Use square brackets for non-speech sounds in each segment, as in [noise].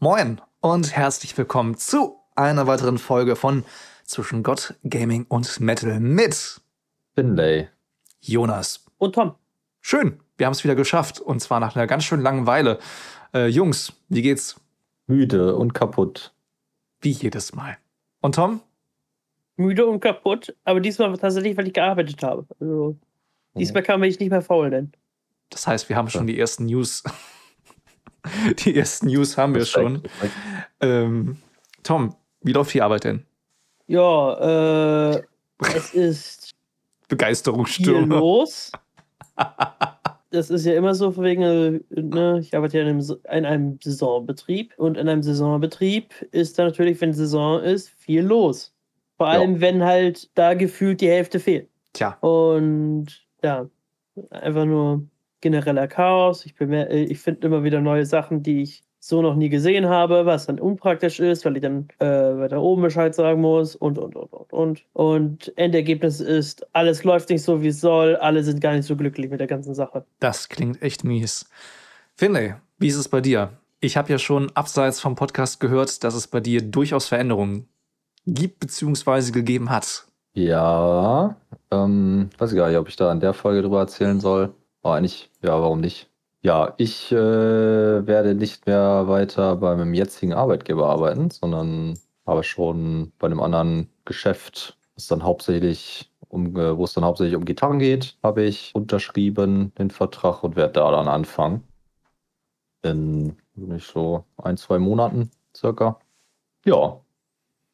Moin und herzlich willkommen zu einer weiteren Folge von Zwischen Gott, Gaming und Metal mit Finlay, Jonas und Tom. Schön, wir haben es wieder geschafft und zwar nach einer ganz schön langen Weile. Äh, Jungs, wie geht's? Müde und kaputt. Wie jedes Mal. Und Tom? Müde und kaputt, aber diesmal tatsächlich, weil ich gearbeitet habe. Also, diesmal kann ich nicht mehr faul nennen. Das heißt, wir haben schon die ersten News. [laughs] die ersten News haben wir schon. Ähm, Tom, wie läuft die Arbeit denn? Ja, äh, es ist Begeisterungsstürme. viel [laughs] los. Das ist ja immer so, wegen, äh, ne, ich arbeite ja in einem, in einem Saisonbetrieb und in einem Saisonbetrieb ist da natürlich, wenn Saison ist, viel los. Vor allem, ja. wenn halt da gefühlt die Hälfte fehlt. Tja. Und ja, einfach nur genereller Chaos. Ich, äh, ich finde immer wieder neue Sachen, die ich so noch nie gesehen habe, was dann unpraktisch ist, weil ich dann äh, weiter oben Bescheid sagen muss und, und, und, und, und. Und Endergebnis ist, alles läuft nicht so, wie es soll, alle sind gar nicht so glücklich mit der ganzen Sache. Das klingt echt mies. Finlay, wie ist es bei dir? Ich habe ja schon abseits vom Podcast gehört, dass es bei dir durchaus Veränderungen gibt bzw. gegeben hat. Ja, ähm, weiß ich gar nicht, ob ich da in der Folge drüber erzählen soll. Aber eigentlich, ja, warum nicht? Ja, ich äh, werde nicht mehr weiter bei meinem jetzigen Arbeitgeber arbeiten, sondern habe schon bei einem anderen Geschäft, das dann hauptsächlich um, äh, wo es dann hauptsächlich um Gitarren geht, habe ich unterschrieben den Vertrag und werde da dann anfangen. In nicht so ein, zwei Monaten circa. Ja,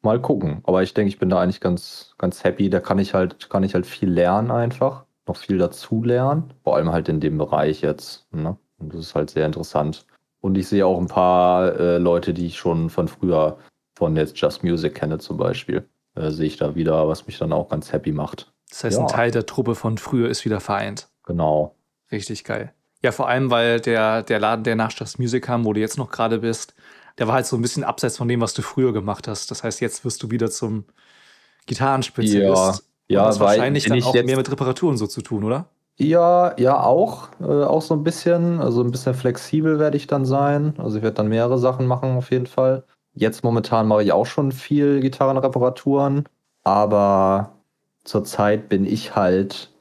mal gucken. Aber ich denke, ich bin da eigentlich ganz, ganz happy. Da kann ich halt, kann ich halt viel lernen einfach noch viel dazu lernen, vor allem halt in dem Bereich jetzt. Ne? Und das ist halt sehr interessant. Und ich sehe auch ein paar äh, Leute, die ich schon von früher von jetzt Just Music kenne zum Beispiel. Äh, sehe ich da wieder, was mich dann auch ganz happy macht. Das heißt, ja. ein Teil der Truppe von früher ist wieder vereint. Genau. Richtig geil. Ja, vor allem, weil der, der Laden, der nach Just Music kam, wo du jetzt noch gerade bist, der war halt so ein bisschen abseits von dem, was du früher gemacht hast. Das heißt, jetzt wirst du wieder zum Gitarrenspezialist. Ja. Ja, das wahrscheinlich dann auch mehr mit Reparaturen so zu tun, oder? Ja, ja, auch. Äh, auch so ein bisschen. Also ein bisschen flexibel werde ich dann sein. Also ich werde dann mehrere Sachen machen, auf jeden Fall. Jetzt momentan mache ich auch schon viel Gitarrenreparaturen. Aber zurzeit bin ich halt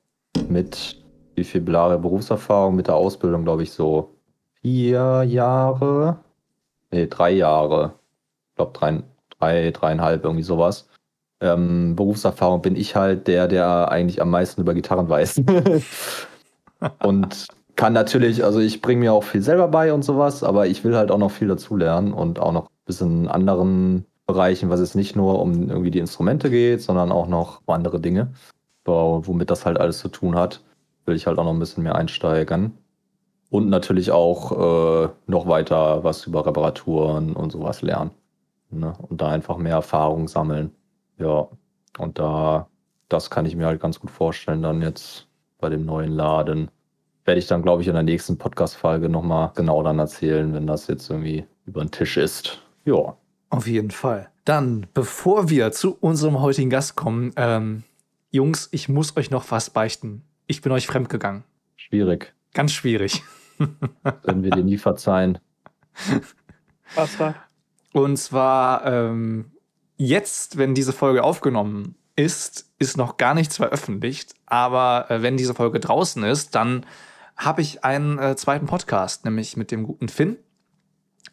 mit wie viel Jahre Berufserfahrung mit der Ausbildung, glaube ich, so vier Jahre. Nee, drei Jahre. Ich glaube, drei, drei, dreieinhalb, irgendwie sowas ähm, Berufserfahrung bin ich halt der, der eigentlich am meisten über Gitarren weiß. [laughs] und kann natürlich, also ich bringe mir auch viel selber bei und sowas, aber ich will halt auch noch viel dazulernen und auch noch ein bisschen in anderen Bereichen, was es nicht nur um irgendwie die Instrumente geht, sondern auch noch um andere Dinge, womit das halt alles zu tun hat, will ich halt auch noch ein bisschen mehr einsteigern. Und natürlich auch äh, noch weiter was über Reparaturen und sowas lernen. Ne? Und da einfach mehr Erfahrung sammeln. Ja, und da, das kann ich mir halt ganz gut vorstellen, dann jetzt bei dem neuen Laden. Werde ich dann, glaube ich, in der nächsten Podcast-Folge nochmal genau dann erzählen, wenn das jetzt irgendwie über den Tisch ist. Ja. Auf jeden Fall. Dann, bevor wir zu unserem heutigen Gast kommen, ähm, Jungs, ich muss euch noch was beichten. Ich bin euch fremdgegangen. Schwierig. Ganz schwierig. [laughs] Werden wir dir nie verzeihen. Was war? Und zwar ähm, Jetzt, wenn diese Folge aufgenommen ist, ist noch gar nichts veröffentlicht. Aber äh, wenn diese Folge draußen ist, dann habe ich einen äh, zweiten Podcast, nämlich mit dem guten Finn,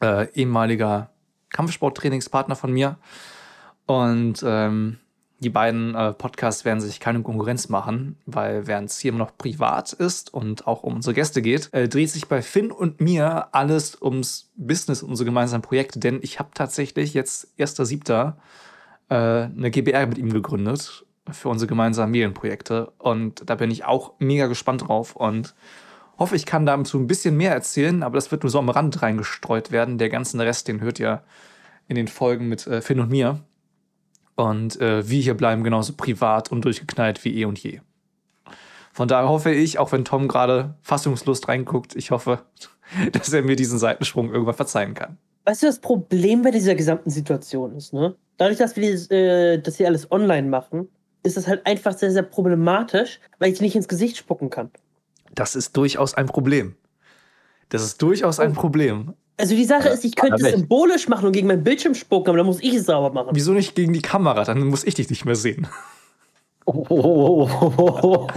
äh, ehemaliger Kampfsporttrainingspartner von mir. Und ähm, die beiden äh, Podcasts werden sich keine Konkurrenz machen, weil während es hier immer noch privat ist und auch um unsere Gäste geht, äh, dreht sich bei Finn und mir alles ums Business, unsere gemeinsamen Projekte. Denn ich habe tatsächlich jetzt 1.7. Äh, eine GBR mit ihm gegründet für unsere gemeinsamen Medienprojekte. Und da bin ich auch mega gespannt drauf und hoffe, ich kann dazu ein bisschen mehr erzählen, aber das wird nur so am Rand reingestreut werden. Der ganze Rest, den hört ihr in den Folgen mit äh, Finn und mir. Und äh, wir hier bleiben genauso privat und durchgeknallt wie eh und je. Von daher hoffe ich, auch wenn Tom gerade fassungslos reinguckt, ich hoffe, [laughs] dass er mir diesen Seitensprung irgendwann verzeihen kann. Weißt du, das Problem bei dieser gesamten Situation ist, ne? Dadurch, dass wir dieses, äh, das hier alles online machen, ist das halt einfach sehr, sehr problematisch, weil ich nicht ins Gesicht spucken kann. Das ist durchaus ein Problem. Das ist durchaus ein oh. Problem. Also die Sache Ja, ist, ich könnte es symbolisch machen und gegen meinen Bildschirm spucken, aber dann muss ich es sauber machen. Wieso nicht gegen die Kamera? Dann muss ich dich nicht mehr sehen. Oh, oh, oh.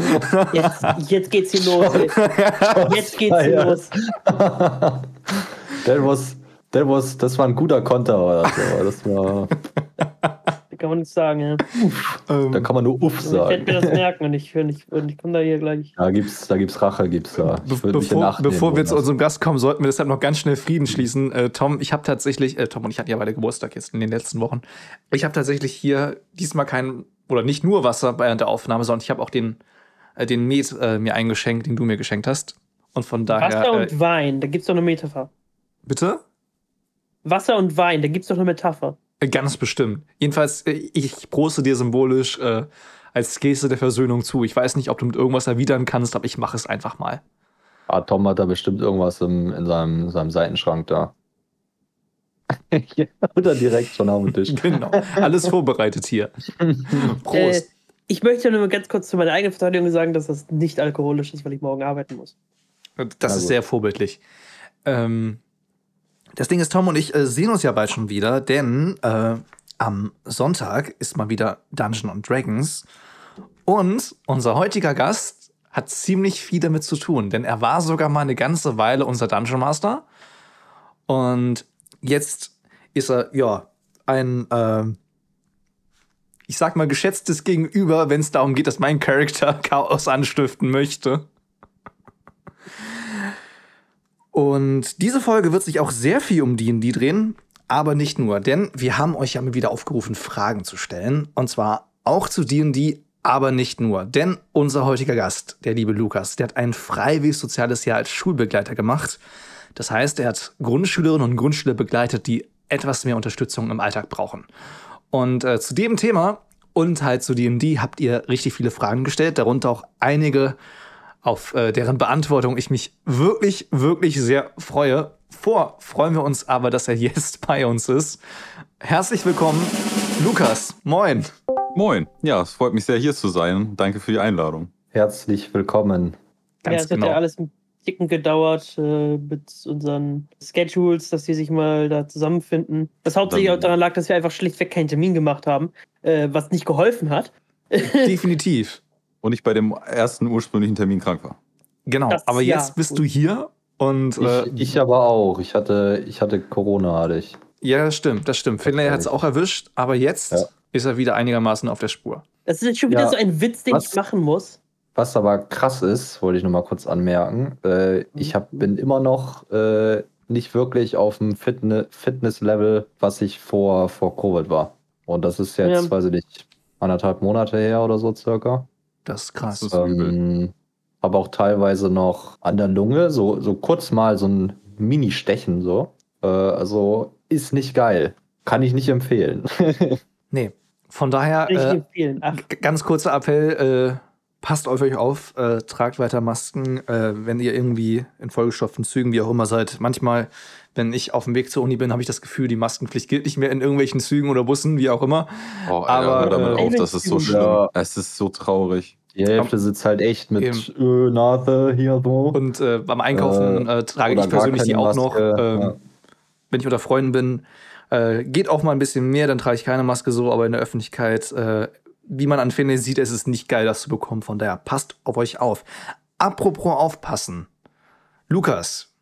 Jetzt, jetzt geht's hier los. Jetzt geht's hier los. that was, that was, das war ein guter Konter. Oder so. Das war, [laughs] kann man nichts sagen. Ja. da Ähm, kann man nur Uff Ich werde mir sagen. das [laughs] merken und ich, und ich, und ich komme da hier gleich. Da gibt's, da gibt's Rache, gibt's da. Be bevor, bevor wir zu unserem Gast kommen, sollten wir deshalb noch ganz schnell Frieden schließen. Äh, Tom, ich habe tatsächlich, äh, Tom und ich hatten ja beide Geburtstag jetzt in den letzten Wochen. Ich habe tatsächlich hier diesmal kein, oder nicht nur Wasser während der Aufnahme, sondern ich habe auch den, äh, den Met äh, mir eingeschenkt, den du mir geschenkt hast. Und von daher. Wasser äh, und Wein, da gibt's doch eine Metapher. bitte? Wasser und Wein, da gibt's doch eine Metapher. Ganz bestimmt. Jedenfalls, äh, ich proste dir symbolisch äh, als Geste der Versöhnung zu. Ich weiß nicht, ob du mit irgendwas erwidern kannst, aber ich mache es einfach mal. Ah, Tom hat da bestimmt irgendwas im, in seinem, seinem Seitenschrank da. [laughs] oder direkt schon auf dem Tisch. [laughs] Genau. Alles vorbereitet hier. [laughs] Prost. Äh, ich möchte nur mal ganz kurz zu meiner eigenen Verteidigung sagen, dass das nicht alkoholisch ist, weil ich morgen arbeiten muss. Das ist sehr vorbildlich. Ähm, das Ding ist, Tom und ich äh, sehen uns ja bald schon wieder, denn äh, am Sonntag ist mal wieder Dungeon and Dragons. Und unser heutiger Gast hat ziemlich viel damit zu tun, denn er war sogar mal eine ganze Weile unser Dungeon Master. Und jetzt ist er, ja, ein, äh, ich sag mal, geschätztes Gegenüber, wenn es darum geht, dass mein Charakter Chaos anstiften möchte. Und diese Folge wird sich auch sehr viel um D&D drehen, aber nicht nur, denn wir haben euch ja mal wieder aufgerufen, Fragen zu stellen. Und zwar auch zu D&D, aber nicht nur. Denn unser heutiger Gast, der liebe Lukas, der hat ein freiwilliges soziales Jahr als Schulbegleiter gemacht. Das heißt, er hat Grundschülerinnen und Grundschüler begleitet, die etwas mehr Unterstützung im Alltag brauchen. Und äh, zu dem Thema und halt zu D&D habt ihr richtig viele Fragen gestellt, darunter auch einige, auf äh, deren Beantwortung ich mich wirklich, wirklich sehr freue. Vor freuen wir uns aber, dass er jetzt bei uns ist. Herzlich willkommen, Lukas. Moin. Moin. Ja, es freut mich sehr, hier zu sein. Danke für die Einladung. Herzlich willkommen. ja, Ganz es hat genau. ja alles ein Ticken gedauert äh, mit unseren Schedules, dass wir sich mal da zusammenfinden. Das hauptsächlich auch daran lag, dass wir einfach schlichtweg keinen Termin gemacht haben, äh, was nicht geholfen hat. Definitiv. Und ich bei dem ersten ursprünglichen Termin krank war. Genau. Das- aber jetzt ja. bist du hier und äh, Ich, ich aber auch. Ich hatte, ich hatte Corona, hatte ich. ja, das stimmt, das stimmt. Finlay hat es auch erwischt, aber jetzt Ja. ist er wieder einigermaßen auf der Spur. Das ist jetzt schon wieder Ja, so ein Witz, den was- ich machen muss. Was aber krass ist, wollte ich noch mal kurz anmerken. Äh, ich hab, bin immer noch äh, nicht wirklich auf dem Fitne Fitness-Level, was ich vor, vor Covid war. Und das ist jetzt, Ja. weiß ich nicht, anderthalb Monate her oder so circa. Das ist krass. Das ist. Ähm, habe auch teilweise noch an der Lunge, so, so kurz mal so ein Mini-Stechen so. Äh, also ist nicht geil. Kann ich nicht empfehlen. [laughs] Nee. Von daher, äh, Ganz kurzer Appell, äh, passt auf euch auf, äh, tragt weiter Masken, äh, wenn ihr irgendwie in vollgestopften Zügen, wie auch immer seid. Manchmal, wenn ich auf dem Weg zur Uni bin, habe ich das Gefühl, die Maskenpflicht gilt nicht mehr in irgendwelchen Zügen oder Bussen, wie auch immer. Oh, Aber, hör damit äh, auf, das ist so schlimm. Ja. Es ist so traurig. Die Hälfte sitzt halt echt mit Eben. äh, Nase hier so. Und äh, beim Einkaufen äh, trage Oder ich persönlich die auch noch. Maske, Ähm, ja. Wenn ich unter Freunden bin, äh, geht auch mal ein bisschen mehr, dann trage ich keine Maske so, aber in der Öffentlichkeit, äh, wie man an Finlay sieht, ist es nicht geil, das zu bekommen. Von daher, passt auf euch auf. Apropos aufpassen. Lukas,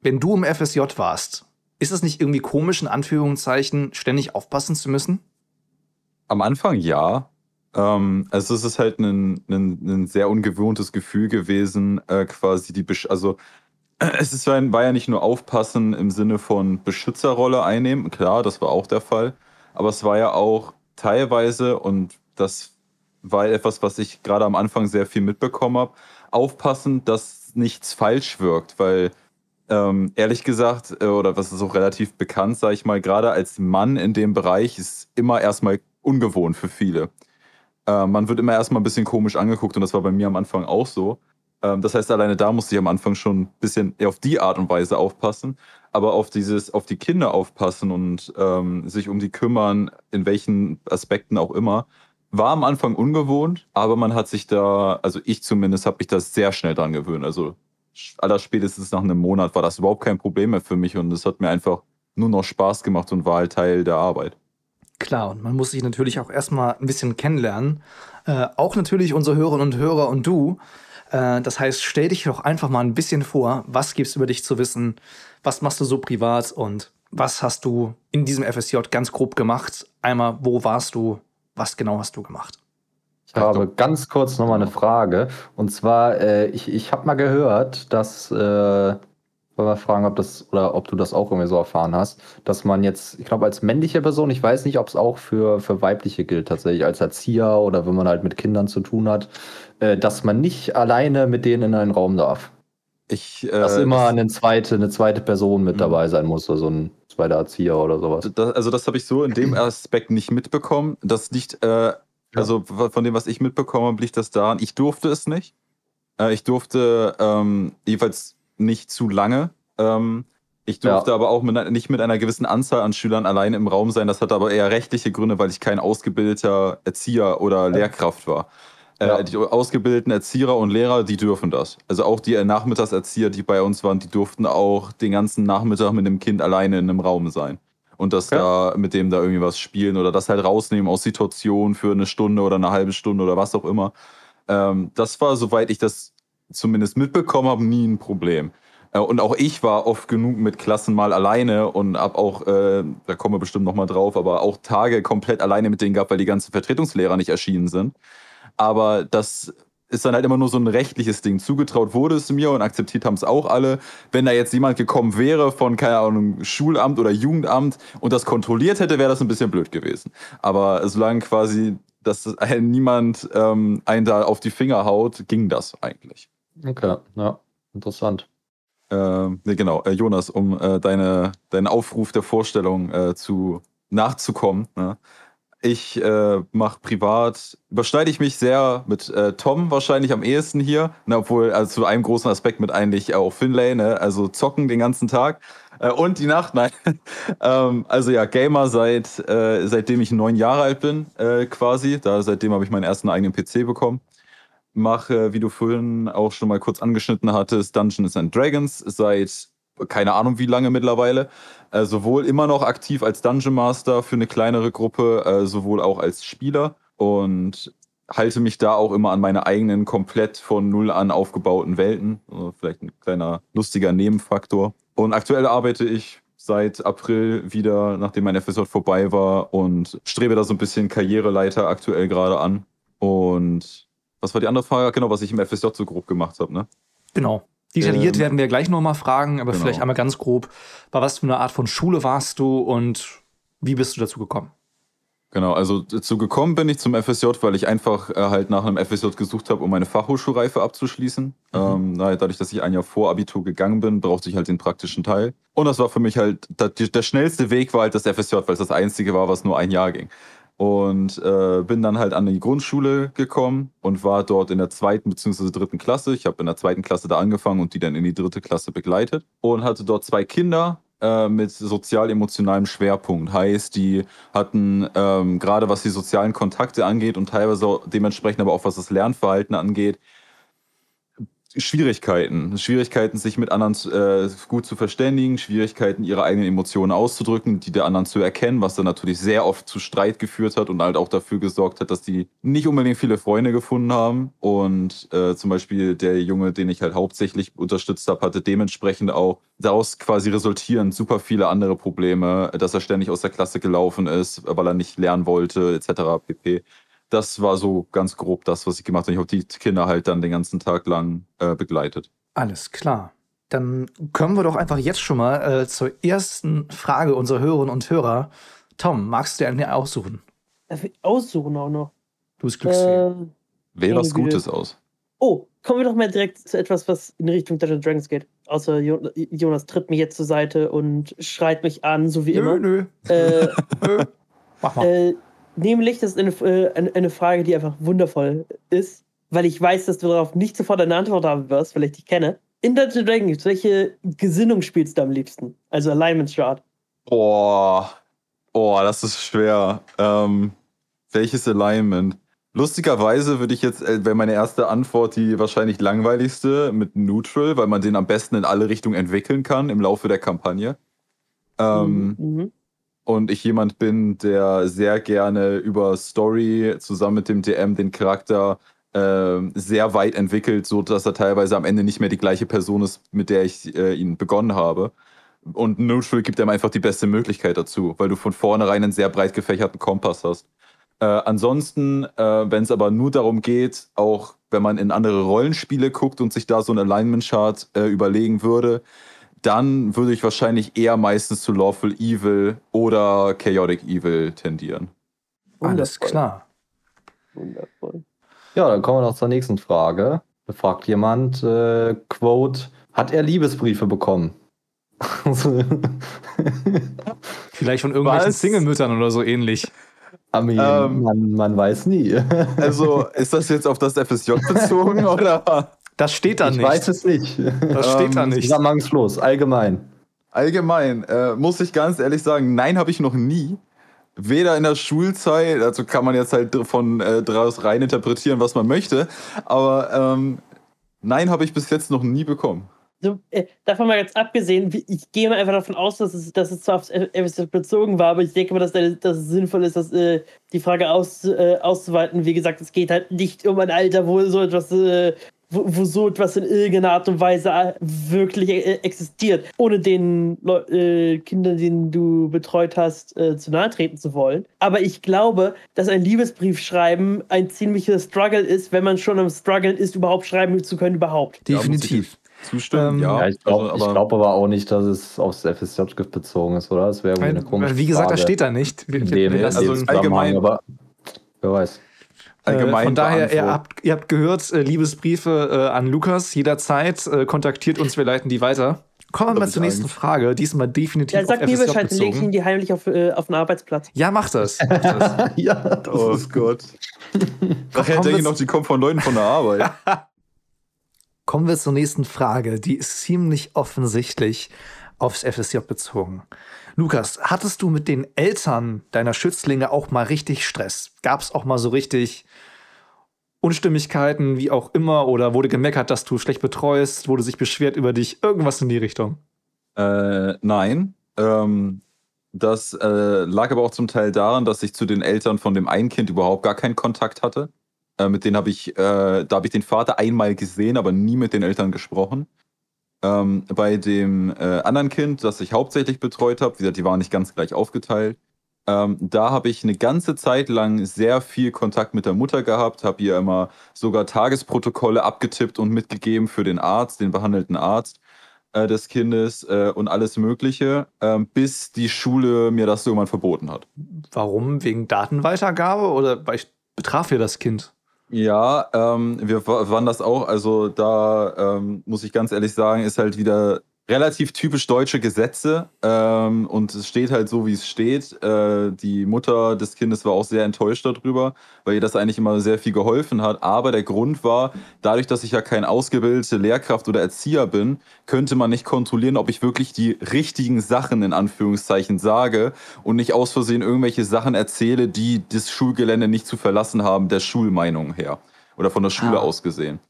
wenn du im FSJ warst, ist es nicht irgendwie komisch, in Anführungszeichen, ständig aufpassen zu müssen? Am Anfang ja. Ähm, also es ist halt ein, ein, ein sehr ungewohntes Gefühl gewesen, äh, quasi die, Besch also äh, es ist, war ja nicht nur aufpassen im Sinne von Beschützerrolle einnehmen, klar, das war auch der Fall, aber es war ja auch teilweise, und das war etwas, was ich gerade am Anfang sehr viel mitbekommen habe, aufpassen, dass nichts falsch wirkt, weil ähm, ehrlich gesagt, äh, oder was ist auch relativ bekannt, sage ich mal, gerade als Mann in dem Bereich ist immer erstmal ungewohnt für viele. Äh, man wird immer erstmal ein bisschen komisch angeguckt und das war bei mir am Anfang auch so. Ähm, das heißt, alleine da musste ich am Anfang schon ein bisschen auf die Art und Weise aufpassen, aber auf dieses, auf die Kinder aufpassen und ähm, sich um die kümmern, in welchen Aspekten auch immer, war am Anfang ungewohnt, aber man hat sich da, also ich zumindest habe mich da sehr schnell dran gewöhnt. Also allerspätestens nach einem Monat war das überhaupt kein Problem mehr für mich und es hat mir einfach nur noch Spaß gemacht und war halt Teil der Arbeit. Klar, und man muss sich natürlich auch erstmal ein bisschen kennenlernen. Äh, auch natürlich unsere Hörerinnen und Hörer und du. Äh, das heißt, stell dich doch einfach mal ein bisschen vor, was gibt's über dich zu wissen, was machst du so privat und was hast du in diesem FSJ ganz grob gemacht? Einmal, wo warst du, was genau hast du gemacht? Ich habe ganz kurz nochmal eine Frage. Und zwar, äh, ich, ich habe mal gehört, dass, äh, wollen wir fragen, ob das, oder ob du das auch irgendwie so erfahren hast, dass man jetzt, ich glaube, als männliche Person, ich weiß nicht, ob es auch für, für weibliche gilt, tatsächlich als Erzieher oder wenn man halt mit Kindern zu tun hat, äh, dass man nicht alleine mit denen in einen Raum darf. Ich, äh, Dass immer eine zweite, eine zweite Person mit dabei sein muss, also ein zweiter Erzieher oder sowas. Das, also das habe ich so in dem Aspekt nicht mitbekommen. Das liegt, äh, also von dem, was ich mitbekommen habe, liegt das daran, ich durfte es nicht. Äh, ich durfte ähm, jedenfalls nicht zu lange. Ähm, ich durfte Ja. aber auch mit, einer- nicht mit einer gewissen Anzahl an Schülern alleine im Raum sein. Das hatte aber eher rechtliche Gründe, weil ich kein ausgebildeter Erzieher oder Lehrkraft war. Äh, Ja. Die ausgebildeten Erzieher und Lehrer, die dürfen das. Also auch die Nachmittagserzieher, die bei uns waren, die durften auch den ganzen Nachmittag mit dem Kind alleine in einem Raum sein. Und das Ja. da mit dem da irgendwie was spielen oder das halt rausnehmen aus Situationen für eine Stunde oder eine halbe Stunde oder was auch immer. Ähm, das war, soweit ich das zumindest mitbekommen habe, nie ein Problem. Äh, Und auch ich war oft genug mit Klassen mal alleine und hab auch, äh, da kommen wir bestimmt noch mal drauf, aber auch Tage komplett alleine mit denen gehabt, weil die ganzen Vertretungslehrer nicht erschienen sind. Aber das ist dann halt immer nur so ein rechtliches Ding. Zugetraut wurde es mir und akzeptiert haben es auch alle. Wenn da jetzt jemand gekommen wäre von, keine Ahnung, Schulamt oder Jugendamt und das kontrolliert hätte, wäre das ein bisschen blöd gewesen. Aber solange quasi, dass niemand ähm, einen da auf die Finger haut, ging das eigentlich. Okay, ja, interessant. Ähm, nee, genau, äh, Jonas, um äh, deine, deinen Aufruf der Vorstellung äh, zu nachzukommen. Ne? Ich äh, mache privat, überschneide ich mich sehr mit äh, Tom wahrscheinlich am ehesten hier, ne, obwohl also zu einem großen Aspekt mit eigentlich auch Finlay, ne? also zocken den ganzen Tag äh, und die Nacht, [laughs] nein. ähm, also ja, Gamer seit äh, seitdem ich neun Jahre alt bin, äh, quasi. Da seitdem habe ich meinen ersten eigenen PC bekommen mache, wie du vorhin auch schon mal kurz angeschnitten hattest, Dungeons and Dragons seit keine Ahnung wie lange mittlerweile. Äh, sowohl immer noch aktiv als Dungeon Master für eine kleinere Gruppe, äh, sowohl auch als Spieler und halte mich da auch immer an meine eigenen komplett von null an aufgebauten Welten. Also vielleicht ein kleiner lustiger Nebenfaktor. Und aktuell arbeite ich seit April wieder, nachdem mein FSJ vorbei war und strebe da so ein bisschen Karriereleiter aktuell gerade an. Und was war die andere Frage? Genau, was ich im FSJ so grob gemacht habe, ne? Genau. Detailliert Ähm, werden wir gleich noch mal fragen, aber genau. vielleicht einmal ganz grob. Bei was für eine Art von Schule warst du und wie bist du dazu gekommen? Genau, also dazu gekommen bin ich zum FSJ, weil ich einfach äh, halt nach einem FSJ gesucht habe, um meine Fachhochschulreife abzuschließen. Ähm, na, dadurch, dass ich ein Jahr vor Abitur gegangen bin, brauchte ich halt den praktischen Teil. Und das war für mich halt, die, der schnellste Weg war halt das FSJ, weil es das einzige war, was nur ein Jahr ging. Und äh, bin dann halt an die Grundschule gekommen und war dort in der zweiten bzw. dritten Klasse. Ich habe in der zweiten Klasse da angefangen und die dann in die dritte Klasse begleitet. Und hatte dort zwei Kinder äh, mit sozial-emotionalem Schwerpunkt. Heißt, die hatten ähm, gerade was die sozialen Kontakte angeht und teilweise dementsprechend aber auch was das Lernverhalten angeht, Schwierigkeiten. Schwierigkeiten, sich mit anderen äh, gut zu verständigen, Schwierigkeiten, ihre eigenen Emotionen auszudrücken, die der anderen zu erkennen, was dann natürlich sehr oft zu Streit geführt hat und halt auch dafür gesorgt hat, dass die nicht unbedingt viele Freunde gefunden haben. Und äh, zum Beispiel der Junge, den ich halt hauptsächlich unterstützt habe, hatte dementsprechend auch daraus quasi resultierend super viele andere Probleme, dass er ständig aus der Klasse gelaufen ist, weil er nicht lernen wollte, etc. pp das war so ganz grob das, was ich gemacht habe. Ich habe die Kinder halt dann den ganzen Tag lang äh, begleitet. Alles klar. Dann kommen wir doch einfach jetzt schon mal äh, zur ersten Frage unserer Hörerinnen und Hörer. Tom, magst du dir eine aussuchen? Aussuchen auch noch? Du bist Glücksfee. Äh, Wähle was. Gutes aus. oh, kommen wir doch mal direkt zu etwas, was in Richtung Dungeons Dragons geht. Außer jo Jonas tritt mich jetzt zur Seite und schreit mich an, so wie immer. nö, Äh, [laughs] nö. Mach mal. Nämlich, das ist eine, äh, eine, eine Frage, die einfach wundervoll ist, weil ich weiß, dass du darauf nicht sofort eine Antwort haben wirst, weil ich dich kenne. In Dungeons Dragons, welche Gesinnung spielst du am liebsten? Also Alignment Chart. Boah, boah, das ist schwer. Ähm, welches Alignment? Lustigerweise würde ich jetzt, äh, wäre meine erste Antwort die wahrscheinlich langweiligste mit Neutral, weil man den am besten in alle Richtungen entwickeln kann im Laufe der Kampagne. Ähm, Mhm. Und ich jemand bin, der sehr gerne über Story zusammen mit dem DM den Charakter ähm, sehr weit entwickelt, so dass er teilweise am Ende nicht mehr die gleiche Person ist, mit der ich äh, ihn begonnen habe. Und Neutral gibt einem einfach die beste Möglichkeit dazu, weil du von vornherein einen sehr breit gefächerten Kompass hast. Äh, ansonsten, äh, wenn es aber nur darum geht, auch wenn man in andere Rollenspiele guckt und sich da so ein Alignment-Chart äh, überlegen würde, dann würde ich wahrscheinlich eher meistens zu Lawful Evil oder Chaotic Evil tendieren. Alles Wundervoll. klar. Wundervoll. Ja, dann kommen wir noch zur nächsten Frage. Da fragt jemand, äh, Quote, hat er Liebesbriefe bekommen? [laughs] Vielleicht von irgendwelchen? Single-Müttern oder so ähnlich. I mean, Ähm. man, man weiß nie. Also, ist das jetzt auf das FSJ bezogen [laughs] oder Das steht da ich nicht. weiß es nicht. das steht da Ähm, nicht. Zusammenhangslos, allgemein. allgemein? Äh, muss ich ganz ehrlich sagen, nein, habe ich noch nie. Weder in der Schulzeit, also kann man jetzt halt von äh, daraus rein interpretieren, was man möchte, aber ähm, nein, habe ich bis jetzt noch nie bekommen. So, äh, davon mal ganz abgesehen, ich gehe mal einfach davon aus, dass es, dass es zwar aufs FSJ bezogen war, aber ich denke mal, dass, da- dass es sinnvoll ist, dass, äh, die Frage aus, äh, auszuweiten. Wie gesagt, es geht halt nicht um ein Alter, wo so etwas, äh, wo, wo so etwas in irgendeiner Art und Weise wirklich äh, existiert, ohne den Leu äh, Kindern, denen du betreut hast, äh, zu nahe treten zu wollen. Aber ich glaube, dass ein Liebesbrief schreiben ein ziemlicher Struggle ist, wenn man schon am Struggeln ist, überhaupt schreiben zu können, überhaupt. Definitiv. Zustimmen, Ähm, ja. Ja, ich glaube also, aber- glaub aber auch nicht, dass es aufs FSJ bezogen ist, oder? Das wäre irgendwie eine komische wie gesagt, Frage. das steht da nicht. Wir, dem, also dem allgemein- aber wer weiß. Allgemein äh, von daher, ihr habt, ihr habt gehört, äh, Liebesbriefe äh, an Lukas jederzeit. Äh, kontaktiert uns, wir leiten die weiter. Kommen wir mal zur nächsten. Frage. Diesmal definitiv Ja, sag mir Bescheid, dann lege ich ihn die heimlich auf, äh, auf den Arbeitsplatz. Ja, mach das. [laughs] Mach das. ja, das Oh ist Gott. Nachher denke ich noch, die kommen von Leuten von der Arbeit. [laughs] Kommen wir zur nächsten Frage. Die ist ziemlich offensichtlich aufs FSJ bezogen. Lukas, hattest du mit den Eltern deiner Schützlinge auch mal richtig Stress? Gab es auch mal so richtig Unstimmigkeiten, wie auch immer, oder wurde gemeckert, dass du schlecht betreust, wurde sich beschwert über dich, irgendwas in die Richtung? Äh, nein. Ähm, das äh, lag aber auch zum Teil daran, dass ich zu den Eltern von dem einen Kind überhaupt gar keinen Kontakt hatte. Äh, mit denen habe ich, äh, da habe ich den Vater einmal gesehen, aber nie mit den Eltern gesprochen. Ähm, bei dem äh, anderen Kind, das ich hauptsächlich betreut habe, wie gesagt, die waren nicht ganz gleich aufgeteilt. Ähm, da habe ich eine ganze Zeit lang sehr viel Kontakt mit der Mutter gehabt, habe ihr immer sogar Tagesprotokolle abgetippt und mitgegeben für den Arzt, den behandelten Arzt äh, des Kindes äh, und alles Mögliche, ähm, bis die Schule mir das irgendwann verboten hat. Warum? Wegen Datenweitergabe oder weil ich betraf ihr das Kind? Ja, ähm, wir wa- waren das auch. Also da ähm, muss ich ganz ehrlich sagen, ist halt wieder relativ typisch deutsche Gesetze ähm, und es steht halt so, wie es steht. Äh, die Mutter des Kindes war auch sehr enttäuscht darüber, weil ihr das eigentlich immer sehr viel geholfen hat. Aber der Grund war, dadurch, dass ich ja kein ausgebildete Lehrkraft oder Erzieher bin, könnte man nicht kontrollieren, ob ich wirklich die richtigen Sachen in Anführungszeichen sage und nicht aus Versehen irgendwelche Sachen erzähle, die das Schulgelände nicht zu verlassen haben, der Schulmeinung her oder von der Schule Ah. aus gesehen.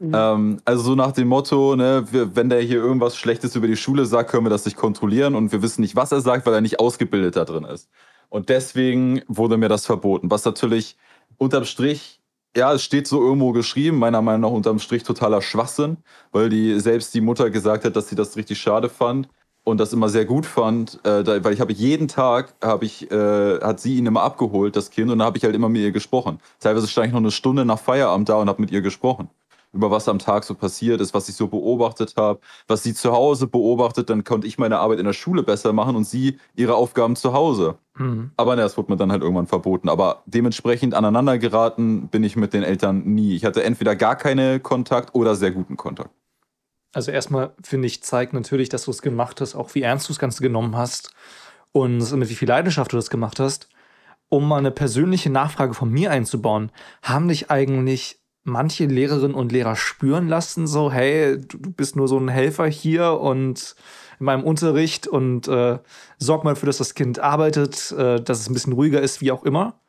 Mhm. Ähm, also so nach dem Motto, ne, wir, wenn der hier irgendwas Schlechtes über die Schule sagt, können wir das nicht kontrollieren und wir wissen nicht, was er sagt, weil er nicht ausgebildet da drin ist. Und deswegen wurde mir das verboten, was natürlich unterm Strich, ja, es steht so irgendwo geschrieben, meiner Meinung nach unterm Strich totaler Schwachsinn, weil die selbst die Mutter gesagt hat, dass sie das richtig schade fand und das immer sehr gut fand, äh, da, weil ich habe jeden Tag habe ich äh, hat sie ihn immer abgeholt, das Kind, und da habe ich halt immer mit ihr gesprochen. Teilweise stand ich noch eine Stunde nach Feierabend da und habe mit ihr gesprochen über was am Tag so passiert ist, was ich so beobachtet habe, was sie zu Hause beobachtet, dann konnte ich meine Arbeit in der Schule besser machen und sie ihre Aufgaben zu Hause. Hm. Aber ne, das wurde mir dann halt irgendwann verboten. Aber dementsprechend aneinander geraten bin ich mit den Eltern nie. Ich hatte entweder gar keinen Kontakt oder sehr guten Kontakt. Also erstmal finde ich, zeigt natürlich, dass du es gemacht hast, auch wie ernst du das Ganze genommen hast und mit wie viel Leidenschaft du das gemacht hast. Um mal eine persönliche Nachfrage von mir einzubauen, haben dich eigentlich manche Lehrerinnen und Lehrer spüren lassen, so, hey, du, bist nur so ein Helfer hier und in meinem Unterricht und äh, sorg mal dafür, dass das Kind arbeitet, äh, dass es ein bisschen ruhiger ist, wie auch immer?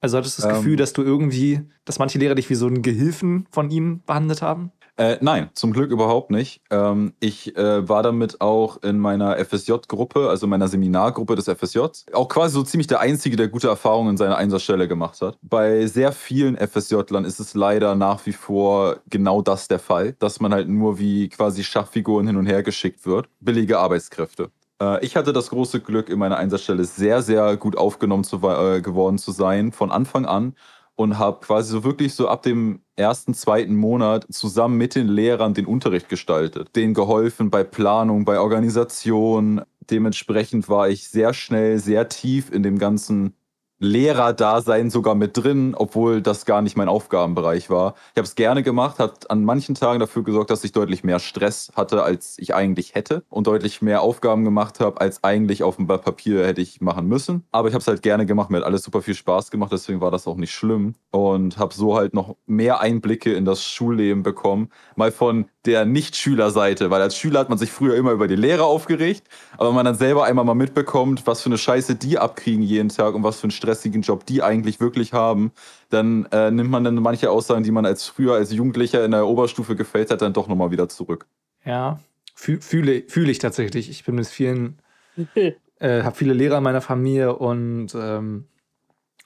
Also hattest du das Ähm. Gefühl, dass du irgendwie, dass manche Lehrer dich wie so einen Gehilfen von ihnen behandelt haben? Äh, nein, zum Glück überhaupt nicht. Ähm, ich äh, war damit auch in meiner FSJ-Gruppe, also meiner Seminargruppe des FSJ, auch quasi so ziemlich der Einzige, der gute Erfahrungen in seiner Einsatzstelle gemacht hat. Bei sehr vielen FSJ-Lern ist es leider nach wie vor genau das der Fall, dass man halt nur wie quasi Schachfiguren hin und her geschickt wird. Billige Arbeitskräfte. Äh, Ich hatte das große Glück, in meiner Einsatzstelle sehr, sehr gut aufgenommen zu, äh, geworden zu sein, von Anfang an und habe quasi so wirklich so ab dem ersten, zweiten Monat zusammen mit den Lehrern den Unterricht gestaltet, denen geholfen bei Planung, bei Organisation. Dementsprechend war ich sehr schnell, sehr tief in dem ganzen Lehrerdasein sogar mit drin, obwohl das gar nicht mein Aufgabenbereich war. Ich habe es gerne gemacht, hat an manchen Tagen dafür gesorgt, dass ich deutlich mehr Stress hatte, als ich eigentlich hätte und deutlich mehr Aufgaben gemacht habe, als eigentlich auf dem Papier hätte ich machen müssen. Aber ich habe es halt gerne gemacht, mir hat alles super viel Spaß gemacht, deswegen war das auch nicht schlimm und habe so halt noch mehr Einblicke in das Schulleben bekommen, mal von der Nicht-Schülerseite, weil als Schüler hat man sich früher immer über die Lehrer aufgeregt, aber wenn man dann selber einmal mal mitbekommt, was für eine Scheiße die abkriegen jeden Tag und was für einen stressigen Job die eigentlich wirklich haben, dann äh, nimmt man dann manche Aussagen, die man als früher als Jugendlicher in der Oberstufe gefällt hat, dann doch nochmal wieder zurück. Ja, Fü- fühle, fühle ich tatsächlich. Ich bin mit vielen, [laughs] äh, habe viele Lehrer in meiner Familie und ähm,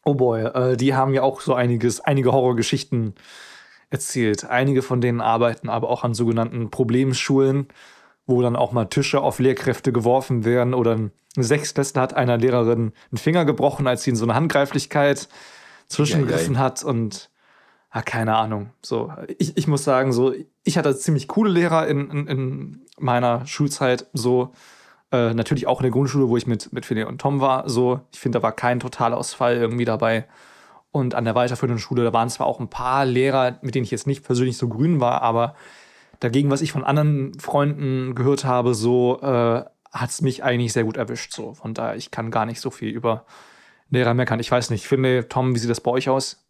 oh boy, äh, die haben ja auch so einiges, einige Horrorgeschichten erzählt. Einige von denen arbeiten aber auch an sogenannten Problemschulen, wo dann auch mal Tische auf Lehrkräfte geworfen werden oder ein Sechstklässler hat einer Lehrerin einen Finger gebrochen, als sie in so eine Handgreiflichkeit zwischengegriffen hat und ah, keine Ahnung. So, ich, ich muss sagen, so, ich hatte ziemlich coole Lehrer in, in, in meiner Schulzeit, so äh, natürlich auch in der Grundschule, wo ich mit, mit Philipp und Tom war, so, ich finde, da war kein Totalausfall irgendwie dabei. Und an der weiterführenden Schule, da waren zwar auch ein paar Lehrer, mit denen ich jetzt nicht persönlich so grün war, aber dagegen, was ich von anderen Freunden gehört habe, so äh, hat es mich eigentlich sehr gut erwischt. So. Von daher, ich kann gar nicht so viel über Lehrer meckern. Ich weiß nicht, ich finde, Tom, wie sieht das bei euch aus?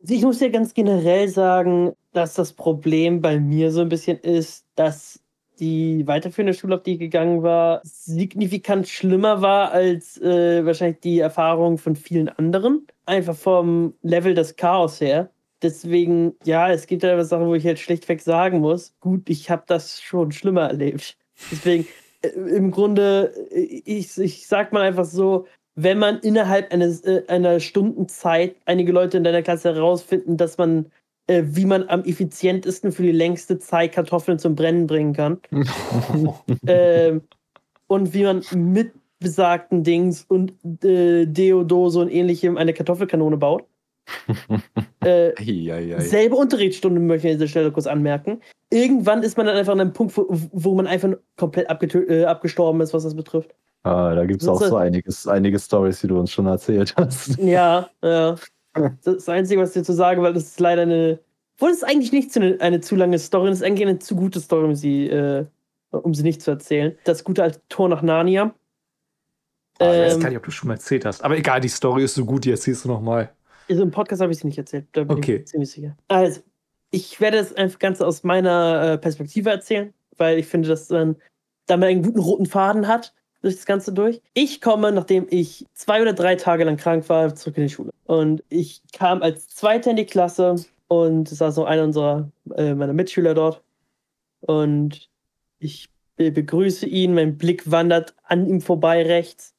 Ich muss ja ganz generell sagen, dass das Problem bei mir so ein bisschen ist, dass die weiterführende Schule, auf die ich gegangen war, signifikant schlimmer war als äh, wahrscheinlich die Erfahrung von vielen anderen. Einfach vom Level des Chaos her. Deswegen, ja, es gibt ja Sachen, wo ich jetzt schlichtweg sagen muss, gut, ich habe das schon schlimmer erlebt. Deswegen, äh, im Grunde, äh, ich, ich sag mal einfach so, wenn man innerhalb eines, äh, einer Stundenzeit einige Leute in deiner Klasse herausfinden, dass man, äh, wie man am effizientesten für die längste Zeit Kartoffeln zum Brennen bringen kann. [laughs] ähm, und wie man mit besagten Dings und äh, Deodose und ähnlichem eine Kartoffelkanone baut. [laughs] äh, Eieiei. selbe Unterrichtsstunde möchte ich an dieser Stelle kurz anmerken. Irgendwann ist man dann einfach an einem Punkt, wo, wo man einfach komplett äh, abgestorben ist, was das betrifft. Ah, da gibt es Das auch so einiges, einige Stories, die du uns schon erzählt hast. [laughs] Ja, ja. Das ist das Einzige, was ich dazu sage, weil das ist leider eine. Obwohl es ist eigentlich nicht eine, eine zu lange Story, es ist eigentlich eine zu gute Story, um sie, äh, um sie nicht zu erzählen. Das gute alte Tor nach Narnia. Ich weiß Ähm, gar nicht, ob du schon mal erzählt hast. Aber egal, die Story ist so gut, die erzählst du noch mal. Also im Podcast habe ich sie nicht erzählt, da bin Okay. ich ziemlich sicher. Also, ich werde das einfach Ganze aus meiner äh, Perspektive erzählen, weil ich finde, dass man damit einen guten roten Faden hat durch das Ganze durch. Ich komme, nachdem ich zwei oder drei Tage lang krank war, zurück in die Schule. Und ich kam als Zweiter in die Klasse und es saß noch einer unserer äh, meiner Mitschüler dort. Und ich be begrüße ihn, mein Blick wandert an ihm vorbei rechts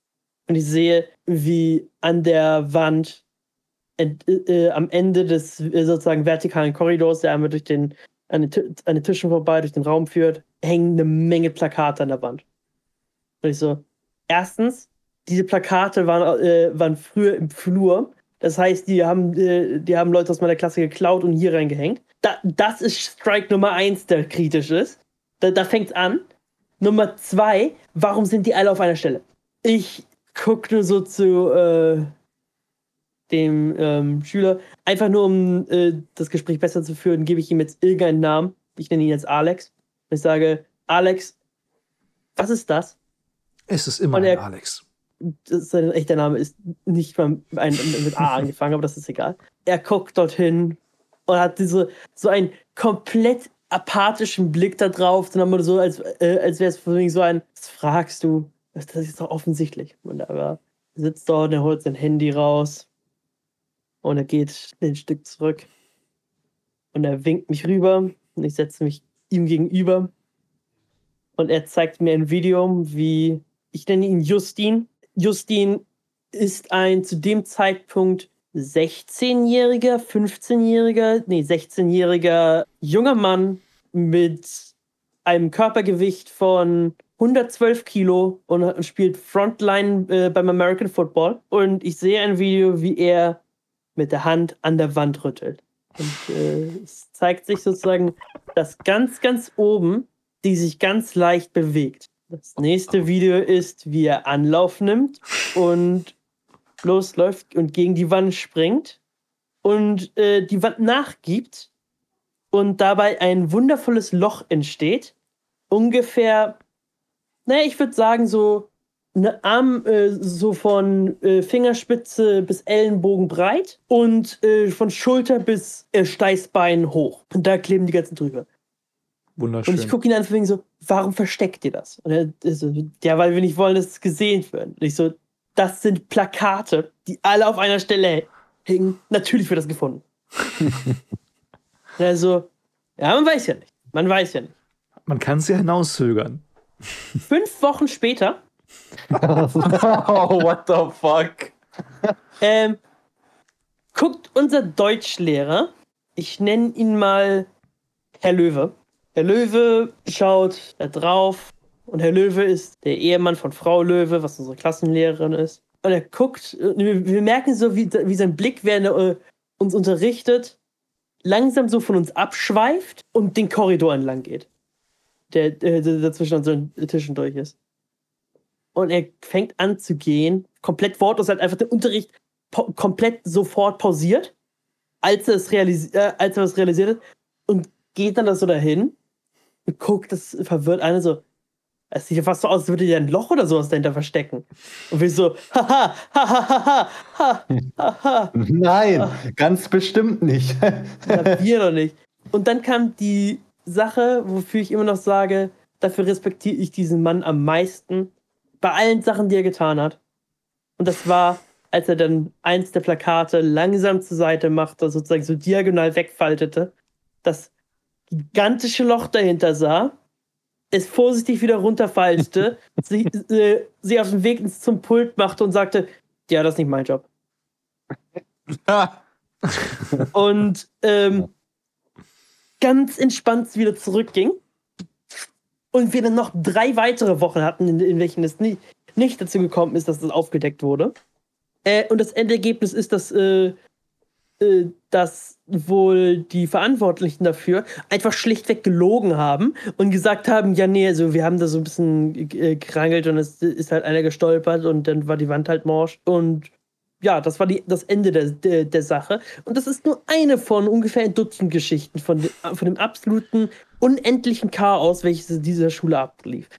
und ich sehe, wie an der Wand ent, äh, am Ende des äh, sozusagen vertikalen Korridors, der einmal durch den an den, an den Tischen vorbei, durch den Raum führt, hängen eine Menge Plakate an der Wand. Und ich so, erstens, diese Plakate waren, äh, waren früher im Flur. Das heißt, die haben, äh, die haben Leute aus meiner Klasse geklaut und hier reingehängt. Da, das ist Strike Nummer eins, der kritisch ist. Da, da fängt's an. Nummer zwei, warum sind die alle auf einer Stelle? Ich guck nur so zu äh, dem ähm, Schüler. Einfach nur, um äh, das Gespräch besser zu führen, gebe ich ihm jetzt irgendeinen Namen. Ich nenne ihn jetzt Alex. Ich sage, Alex, was ist das? Es ist immer Und er- ein Alex. das, sein echter Name ist nicht mal ein, mit A angefangen, aber das ist egal. Er guckt dorthin und hat diese, so einen komplett apathischen Blick da drauf, dann haben so, als, äh, als wäre es so ein, was fragst du? Das, ist doch offensichtlich. Und er sitzt dort, er holt sein Handy raus, Und er geht ein Stück zurück. Und er winkt mich rüber. Und ich setze mich ihm gegenüber. Und er zeigt mir ein Video, wie ich nenne ihn Justin. Justin ist ein zu dem Zeitpunkt 16-jähriger, 15-jähriger, nee, 16-jähriger junger Mann mit einem Körpergewicht von 112 Kilo und spielt Frontline äh, beim American Football. Und ich sehe ein Video, wie er mit der Hand an der Wand rüttelt. Und äh, es zeigt sich sozusagen, dass ganz, ganz oben die sich ganz leicht bewegt. Das nächste Video ist, wie er Anlauf nimmt und losläuft und gegen die Wand springt und äh, die Wand nachgibt und dabei ein wundervolles Loch entsteht. Ungefähr, naja, ich würde sagen, so eine Arm, äh, so von äh, Fingerspitze bis Ellenbogen breit und äh, von Schulter bis äh, Steißbein hoch. Und da kleben die ganzen drüber. Wunderschön. Und ich gucke ihn an und so, warum versteckt ihr das? Und er so, ja, weil wir nicht wollen, dass es gesehen wird. Und ich so, das sind Plakate, die alle auf einer Stelle hängen. Natürlich wird das gefunden. [laughs] also, ja, man weiß ja nicht. Man weiß ja nicht. Man kann es ja hinauszögern. Fünf Wochen später. oh, [laughs] what the fuck? Ähm, guckt unser Deutschlehrer, ich nenne ihn mal Herr Löwe. Herr Löwe schaut da drauf und Herr Löwe ist der Ehemann von Frau Löwe, was unsere Klassenlehrerin ist. Und er guckt, wir merken so, wie, wie sein Blick, während er äh, uns unterrichtet, langsam so von uns abschweift und den Korridor entlang geht, der, der dazwischen unseren Tischen durch ist. Und er fängt an zu gehen, komplett wortlos, halt einfach den Unterricht komplett sofort pausiert, als er es, realisi äh, als er es realisiert hat, und geht dann da so dahin und guckt das verwirrt an, so, es sieht ja fast so aus, als würde dir ein Loch oder sowas dahinter verstecken. Und wir so, haha, haha, haha, haha. Nein, ganz bestimmt nicht. ja, wir noch nicht. Und dann kam die Sache, wofür ich immer noch sage, dafür respektiere ich diesen Mann am meisten. Bei allen Sachen, die er getan hat. Und das war, als er dann eins der Plakate langsam zur Seite machte, sozusagen so diagonal wegfaltete, das gigantische Loch dahinter sah, es vorsichtig wieder runterfallte, [laughs] sie, äh, sie auf den Weg zum Pult machte und sagte, ja, das ist nicht mein Job. [laughs] und ähm, ganz entspannt wieder zurückging. Und wir dann noch drei weitere Wochen hatten, in, in welchen es nie, nicht dazu gekommen ist, dass das aufgedeckt wurde. Äh, und das Endergebnis ist, dass äh, äh, dass wohl die Verantwortlichen dafür einfach schlichtweg gelogen haben und gesagt haben, ja, nee, also wir haben da so ein bisschen äh, gerangelt und es ist halt einer gestolpert und dann war die Wand halt morsch und ja, das war die, das Ende der, der, der Sache. Und das ist nur eine von ungefähr ein Dutzend Geschichten von, von dem absoluten unendlichen Chaos, welches in dieser Schule ablief.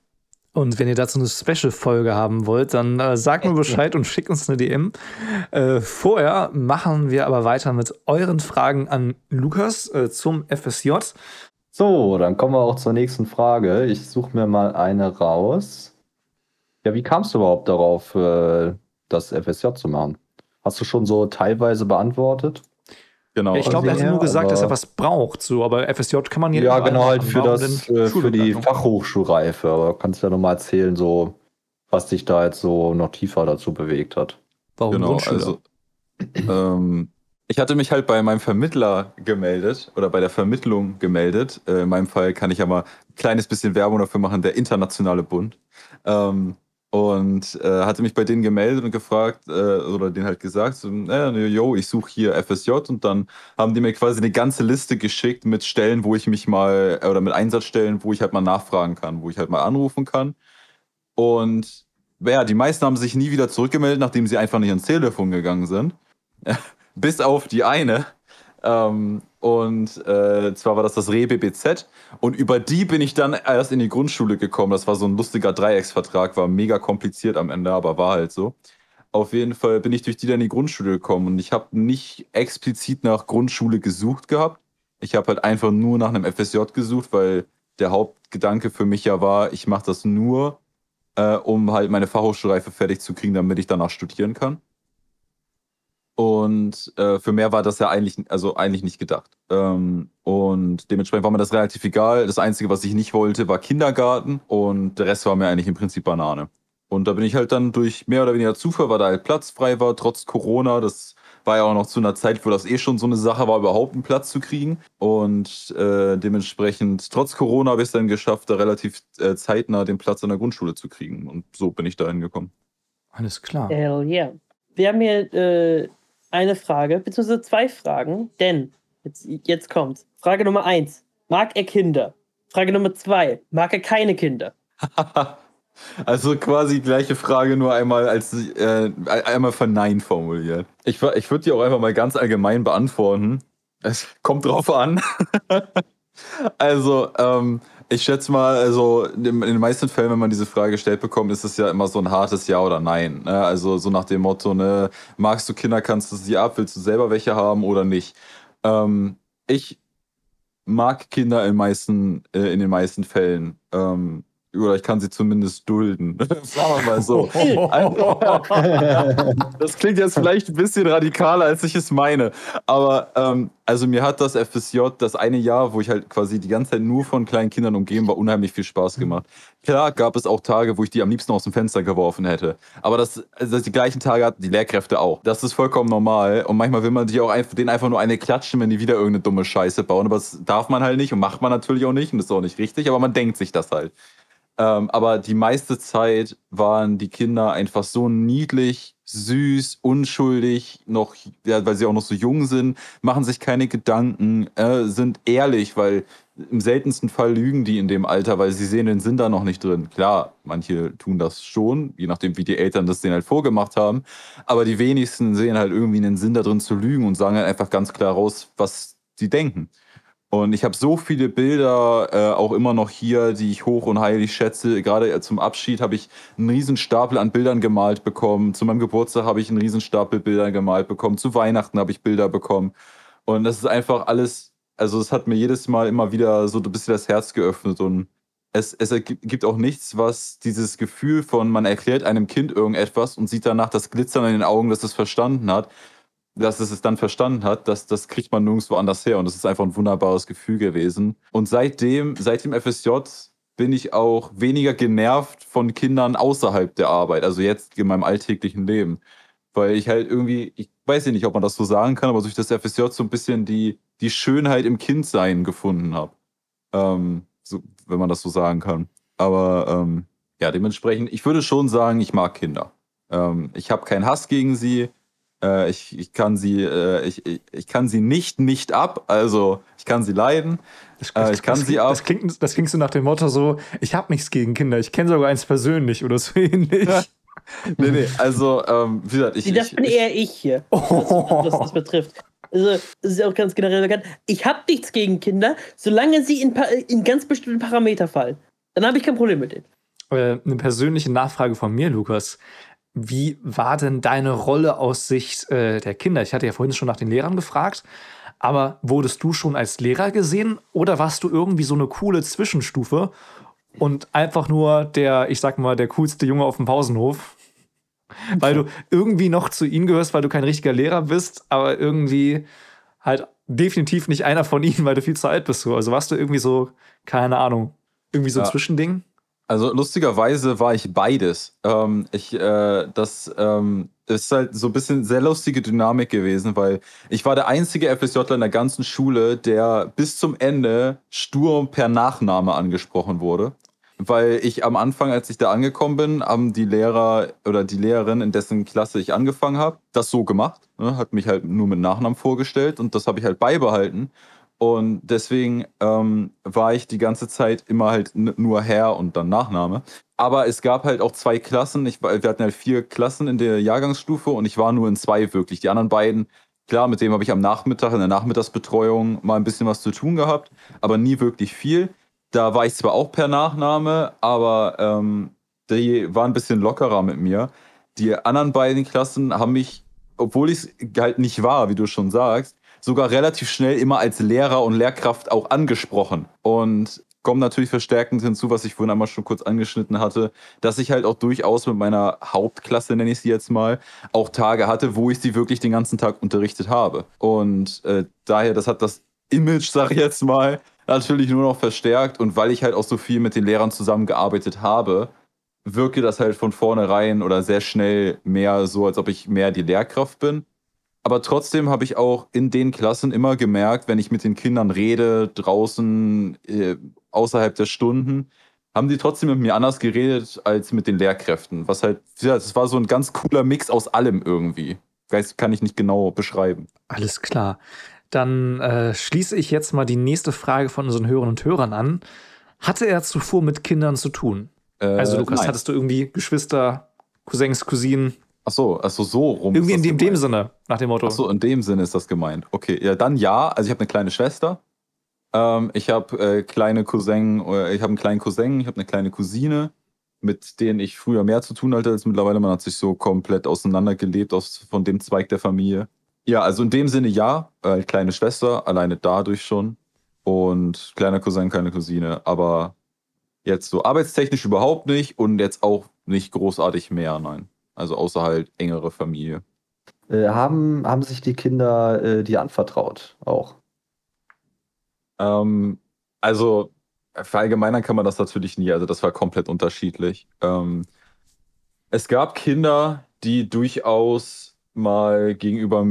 Und wenn ihr dazu eine Special-Folge haben wollt, dann äh, sagt mir Bescheid und schickt uns eine DM. Äh, vorher machen wir aber weiter mit euren Fragen an Lukas äh, zum FSJ. So, dann kommen wir auch zur nächsten Frage. Ich suche mir mal eine raus. Ja, wie kamst du überhaupt darauf, äh, das FSJ zu machen? Hast du schon so teilweise beantwortet? Genau. Ich glaube, er hat nur gesagt, dass er was braucht, so, aber FSJ kann man ja Ja, genau, halt für, das, äh, für die Fachhochschulreife. Aber kannst du ja nochmal erzählen, so, was dich da jetzt so noch tiefer dazu bewegt hat. Warum genau, also ähm, ich hatte mich halt bei meinem Vermittler gemeldet oder bei der Vermittlung gemeldet. Äh, in meinem Fall kann ich ja mal ein kleines bisschen Werbung dafür machen, der Internationale Bund. Ähm, und äh, hatte mich bei denen gemeldet und gefragt äh, oder denen halt gesagt, so, äh, yo, ich suche hier FSJ und dann haben die mir quasi eine ganze Liste geschickt mit Stellen, wo ich mich mal äh, oder mit Einsatzstellen, wo ich halt mal nachfragen kann, wo ich halt mal anrufen kann. Und ja, die meisten haben sich nie wieder zurückgemeldet, nachdem sie einfach nicht ans Telefon gegangen sind. [laughs] Bis auf die eine. Ähm, und äh, zwar war das das ReBBZ. Und über die bin ich dann erst in die Grundschule gekommen. Das war so ein lustiger Dreiecksvertrag, war mega kompliziert am Ende, aber war halt so. Auf jeden Fall bin ich durch die dann in die Grundschule gekommen und ich habe nicht explizit nach Grundschule gesucht gehabt. Ich habe halt einfach nur nach einem FSJ gesucht, weil der Hauptgedanke für mich ja war, ich mache das nur, äh, um halt meine Fachhochschulreife fertig zu kriegen, damit ich danach studieren kann. Und äh, für mehr war das ja eigentlich, also eigentlich nicht gedacht. Ähm, und dementsprechend war mir das relativ egal. Das Einzige, was ich nicht wollte, war Kindergarten und der Rest war mir eigentlich im Prinzip Banane. Und da bin ich halt dann durch mehr oder weniger Zufall, weil da halt Platz frei war, trotz Corona. Das war ja auch noch zu einer Zeit, wo das eh schon so eine Sache war, überhaupt einen Platz zu kriegen. Und äh, dementsprechend, trotz Corona, habe ich es dann geschafft, da relativ äh, zeitnah den Platz an der Grundschule zu kriegen. Und so bin ich da hingekommen. Alles klar. Hell yeah. Wir haben hier äh, eine Frage, beziehungsweise zwei Fragen, denn jetzt, jetzt kommt Frage Nummer eins. Mag er Kinder? Frage Nummer zwei. Mag er keine Kinder? [laughs] Also quasi gleiche Frage, nur einmal als äh, einmal vernein formuliert. Ich, ich würde die auch einfach mal ganz allgemein beantworten. Es kommt drauf an. [laughs] also, ähm, ich schätze mal, also in den meisten Fällen, wenn man diese Frage gestellt bekommt, ist es ja immer so ein hartes Ja oder Nein. Ne? Also so nach dem Motto, ne, magst du Kinder, kannst du sie ab, willst du selber welche haben oder nicht? Ähm, ich mag Kinder in, meisten, äh, in den meisten Fällen. Ähm, oder ich kann sie zumindest dulden. [laughs] Sagen wir mal so. [laughs] Das klingt jetzt vielleicht ein bisschen radikaler, als ich es meine. Aber ähm, also mir hat das FSJ, das eine Jahr, wo ich halt quasi die ganze Zeit nur von kleinen Kindern umgeben war, unheimlich viel Spaß gemacht. Klar gab es auch Tage, wo ich die am liebsten aus dem Fenster geworfen hätte. Aber das, also die gleichen Tage hatten die Lehrkräfte auch. Das ist vollkommen normal. Und manchmal will man die auch einfach, denen einfach nur eine klatschen, wenn die wieder irgendeine dumme Scheiße bauen. Aber das darf man halt nicht und macht man natürlich auch nicht. Und das ist auch nicht richtig. Aber man denkt sich das halt. Ähm, aber die meiste Zeit waren die Kinder einfach so niedlich, süß, unschuldig, noch, ja, weil sie auch noch so jung sind, machen sich keine Gedanken, äh, sind ehrlich, weil im seltensten Fall lügen die in dem Alter, weil sie sehen den Sinn da noch nicht drin. Klar, manche tun das schon, je nachdem, wie die Eltern das denen halt vorgemacht haben. Aber die wenigsten sehen halt irgendwie einen Sinn da drin zu lügen und sagen halt einfach ganz klar raus, was sie denken. Und ich habe so viele Bilder äh, auch immer noch hier, die ich hoch und heilig schätze. Gerade äh, zum Abschied habe ich einen riesen Stapel an Bildern gemalt bekommen. Zu meinem Geburtstag habe ich einen riesen Stapel Bilder gemalt bekommen. Zu Weihnachten habe ich Bilder bekommen. Und das ist einfach alles, also es hat mir jedes Mal immer wieder so ein bisschen das Herz geöffnet. Und es, es gibt auch nichts, was dieses Gefühl von, man erklärt einem Kind irgendetwas und sieht danach das Glitzern in den Augen, dass es verstanden hat dass es es dann verstanden hat, dass das kriegt man nirgendwo anders her und das ist einfach ein wunderbares Gefühl gewesen. Und seitdem, seit dem FSJ bin ich auch weniger genervt von Kindern außerhalb der Arbeit, also jetzt in meinem alltäglichen Leben. Weil ich halt irgendwie, ich weiß ja nicht, ob man das so sagen kann, aber durch das FSJ so ein bisschen die, die Schönheit im Kindsein gefunden habe. Ähm, so, wenn man das so sagen kann. Aber ähm, ja, dementsprechend, ich würde schon sagen, ich mag Kinder. Ähm, ich habe keinen Hass gegen sie. Äh, ich, ich, kann sie, äh, ich, ich kann sie nicht nicht ab, also ich kann sie leiden. Das, äh, ich kann das, sie ab. Das klingt, das klingt so nach dem Motto so, ich habe nichts gegen Kinder, ich kenne sogar eins persönlich oder so [laughs] ähnlich. nee, nee, also ähm, wie gesagt, ich. Das bin ich, eher ich hier, was, was das betrifft. Also, das ist ja auch ganz generell bekannt. Ich habe nichts gegen Kinder, solange sie in, in ganz bestimmten Parameter fallen. Dann habe ich kein Problem mit denen. Äh, eine persönliche Nachfrage von mir, Lukas. Wie war denn deine Rolle aus Sicht äh, der Kinder? Ich hatte ja vorhin schon nach den Lehrern gefragt, aber wurdest du schon als Lehrer gesehen oder warst du irgendwie so eine coole Zwischenstufe und einfach nur der, ich sag mal, der coolste Junge auf dem Pausenhof? Weil du irgendwie noch zu ihnen gehörst, weil du kein richtiger Lehrer bist, aber irgendwie halt definitiv nicht einer von ihnen, weil du viel zu alt bist. Also warst du irgendwie so, keine Ahnung, irgendwie so ein ja. Zwischending? Also lustigerweise war ich beides. Ähm, ich, äh, das ähm, ist halt so ein bisschen sehr lustige Dynamik gewesen, weil ich war der einzige FSJler in der ganzen Schule, der bis zum Ende stur per Nachname angesprochen wurde. Weil ich am Anfang, als ich da angekommen bin, haben die Lehrer oder die Lehrerin, in dessen Klasse ich angefangen habe, das so gemacht. Ne? Hat mich halt nur mit Nachnamen vorgestellt und das habe ich halt beibehalten. Und deswegen ähm, war ich die ganze Zeit immer halt nur Herr und dann Nachname. Aber es gab halt auch zwei Klassen. Ich, wir hatten halt vier Klassen in der Jahrgangsstufe und ich war nur in zwei wirklich. Die anderen beiden, klar, mit dem habe ich am Nachmittag in der Nachmittagsbetreuung mal ein bisschen was zu tun gehabt, aber nie wirklich viel. Da war ich zwar auch per Nachname, aber ähm, die waren ein bisschen lockerer mit mir. Die anderen beiden Klassen haben mich, obwohl ich es halt nicht war, wie du schon sagst, sogar relativ schnell immer als Lehrer und Lehrkraft auch angesprochen. Und kommt natürlich verstärkend hinzu, was ich vorhin einmal schon kurz angeschnitten hatte, dass ich halt auch durchaus mit meiner Hauptklasse, nenne ich sie jetzt mal, auch Tage hatte, wo ich sie wirklich den ganzen Tag unterrichtet habe. Und äh, daher, das hat das Image, sag ich jetzt mal, natürlich nur noch verstärkt. Und weil ich halt auch so viel mit den Lehrern zusammengearbeitet habe, wirke das halt von vornherein oder sehr schnell mehr so, als ob ich mehr die Lehrkraft bin. Aber trotzdem habe ich auch in den Klassen immer gemerkt, wenn ich mit den Kindern rede, draußen, äh, außerhalb der Stunden, haben die trotzdem mit mir anders geredet als mit den Lehrkräften. Was halt, ja, das war so ein ganz cooler Mix aus allem irgendwie. Das kann ich nicht genau beschreiben. Alles klar. Dann äh, schließe ich jetzt mal die nächste Frage von unseren Hörern und Hörern an. Hatte er zuvor mit Kindern zu tun? Äh, also, Lukas, nein. hattest du irgendwie Geschwister, Cousins, Cousinen? Ach so, ach so, rum. Irgendwie in dem, gemeint. Sinne, nach dem Motto. Ach so, in dem Sinne ist das gemeint. Okay, ja, dann ja. Also ich habe eine kleine Schwester. Ähm, ich habe äh, kleine Cousin, oder ich habe einen kleinen Cousin, ich habe eine kleine Cousine, mit denen ich früher mehr zu tun hatte als mittlerweile. Man hat sich so komplett auseinandergelebt aus, von dem Zweig der Familie. Ja, also in dem Sinne ja. Äh, kleine Schwester, alleine dadurch schon. Und kleiner Cousin, kleine Cousine. Aber jetzt so arbeitstechnisch überhaupt nicht und jetzt auch nicht großartig mehr, nein. Also außer halt engere Familie. Äh, haben, haben sich die Kinder äh, dir anvertraut auch? Ähm, also verallgemeinern kann man das natürlich nie, also das war komplett unterschiedlich. Ähm, es gab Kinder, die durchaus mal gegenüber,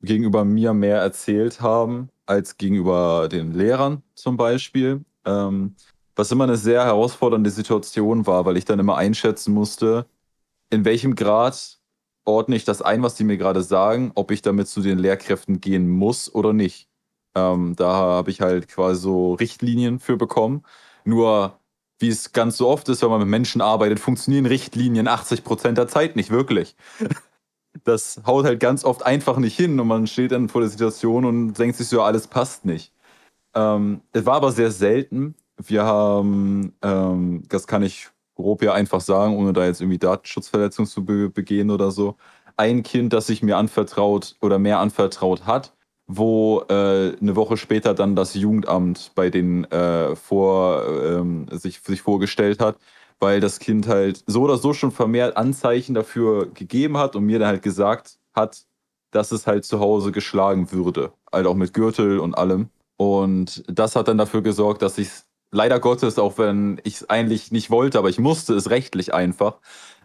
gegenüber mir mehr erzählt haben als gegenüber den Lehrern zum Beispiel. Ähm, was immer eine sehr herausfordernde Situation war, weil ich dann immer einschätzen musste, in welchem Grad ordne ich das ein, was die mir gerade sagen, ob ich damit zu den Lehrkräften gehen muss oder nicht. Ähm, da habe ich halt quasi so Richtlinien für bekommen. Nur, wie es ganz so oft ist, wenn man mit Menschen arbeitet, funktionieren Richtlinien 80% der Zeit nicht wirklich. [laughs] Das haut halt ganz oft einfach nicht hin und man steht dann vor der Situation und denkt sich so, alles passt nicht. Ähm, es war aber sehr selten. Wir haben, ähm, das kann ich grob ja einfach sagen, ohne da jetzt irgendwie Datenschutzverletzungen zu be begehen oder so, ein Kind, das sich mir anvertraut oder mehr anvertraut hat, wo äh, eine Woche später dann das Jugendamt bei denen äh, vor, ähm, sich, sich vorgestellt hat, weil das Kind halt so oder so schon vermehrt Anzeichen dafür gegeben hat und mir dann halt gesagt hat, dass es halt zu Hause geschlagen würde. Halt auch mit Gürtel und allem. Und das hat dann dafür gesorgt, dass ich leider Gottes, auch wenn ich es eigentlich nicht wollte, aber ich musste es rechtlich einfach,